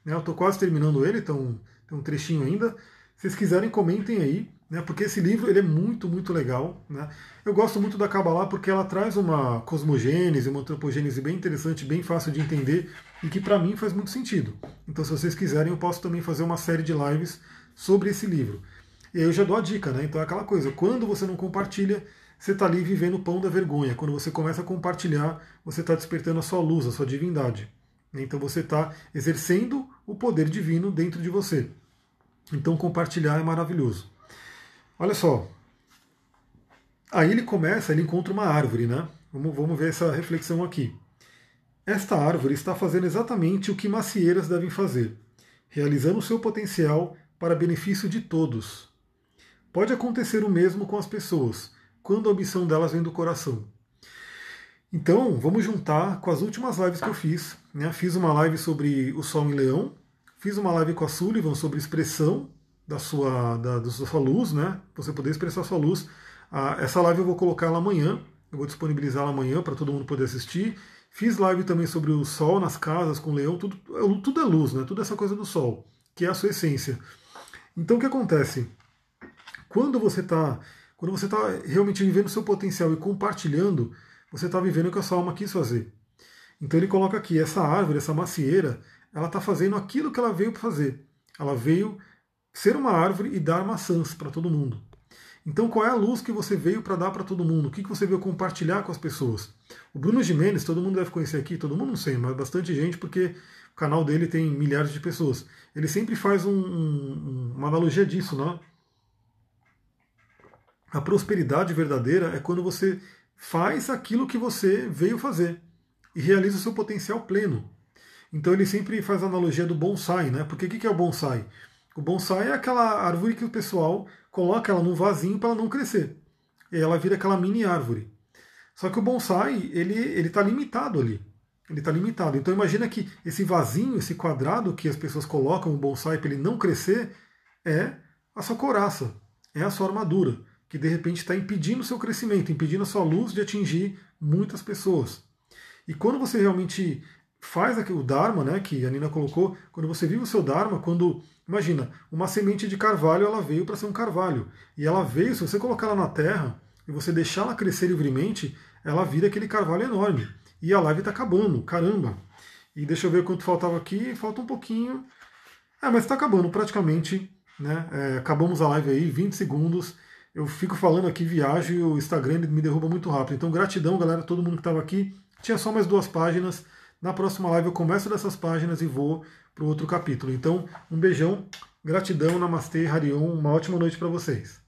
Né, eu estou quase terminando ele, então tem um trechinho ainda. Se vocês quiserem, comentem aí, né, porque esse livro ele é muito, muito legal. Né? Eu gosto muito da Kabbalah porque ela traz uma cosmogênese, uma antropogênese bem interessante, bem fácil de entender e que para mim faz muito sentido. Então, se vocês quiserem, eu posso também fazer uma série de lives sobre esse livro. E aí eu já dou a dica, né? Então é aquela coisa, quando você não compartilha, você está ali vivendo o pão da vergonha. Quando você começa a compartilhar, você está despertando a sua luz, a sua divindade. Então você está exercendo o poder divino dentro de você. Então compartilhar é maravilhoso. Olha só. Aí ele começa, ele encontra uma árvore, né? Vamos, vamos ver essa reflexão aqui. Esta árvore está fazendo exatamente o que macieiras devem fazer, realizando o seu potencial para benefício de todos. Pode acontecer o mesmo com as pessoas, quando a ambição delas vem do coração. Então, vamos juntar com as últimas lives que eu fiz. Né? Fiz uma live sobre o Sol em Leão, Fiz uma live com a Sullivan sobre expressão da sua, da, da sua luz, né? Você poder expressar sua luz. Ah, essa live eu vou colocar ela amanhã, eu vou disponibilizar ela amanhã para todo mundo poder assistir. Fiz live também sobre o sol nas casas com o leão, tudo, tudo é luz, né? Tudo essa coisa do sol, que é a sua essência. Então o que acontece? Quando você está quando você está realmente vivendo o seu potencial e compartilhando, você está vivendo o que a sua alma quis fazer. Então ele coloca aqui, essa árvore, essa macieira, ela está fazendo aquilo que ela veio para fazer. Ela veio ser uma árvore e dar maçãs para todo mundo. Então, qual é a luz que você veio para dar para todo mundo? O que, que você veio compartilhar com as pessoas? O Bruno Jimenez, todo mundo deve conhecer aqui, todo mundo não sei, mas bastante gente, porque o canal dele tem milhares de pessoas. Ele sempre faz um, um, uma analogia disso, né? A prosperidade verdadeira é quando você faz aquilo que você veio fazer e realiza o seu potencial pleno. Então ele sempre faz a analogia do bonsai, né? Porque o que é o bonsai? O bonsai é aquela árvore que o pessoal coloca ela num vasinho para ela não crescer. E ela vira aquela mini árvore. Só que o bonsai, ele ele está limitado ali. Ele está limitado. Então imagina que esse vasinho, esse quadrado que as pessoas colocam o bonsai para ele não crescer, é a sua coraça, é a sua armadura, que de repente está impedindo o seu crescimento, impedindo a sua luz de atingir muitas pessoas. E quando você realmente faz o Dharma, né, que a Nina colocou, quando você vive o seu Dharma, quando, imagina, uma semente de carvalho, ela veio para ser um carvalho. E ela veio, se você colocar ela na terra e você deixar ela crescer livremente, ela vira aquele carvalho enorme. E a live está acabando, caramba. E deixa eu ver quanto faltava aqui, falta um pouquinho. É, mas está acabando praticamente, né? É, acabamos a live aí, 20 segundos. Eu fico falando aqui, viajo e o Instagram me derruba muito rápido. Então, gratidão, galera, todo mundo que estava aqui. Tinha só mais duas páginas. Na próxima live eu começo dessas páginas e vou para o outro capítulo. Então, um beijão, gratidão, namastê, Harion, uma ótima noite para vocês.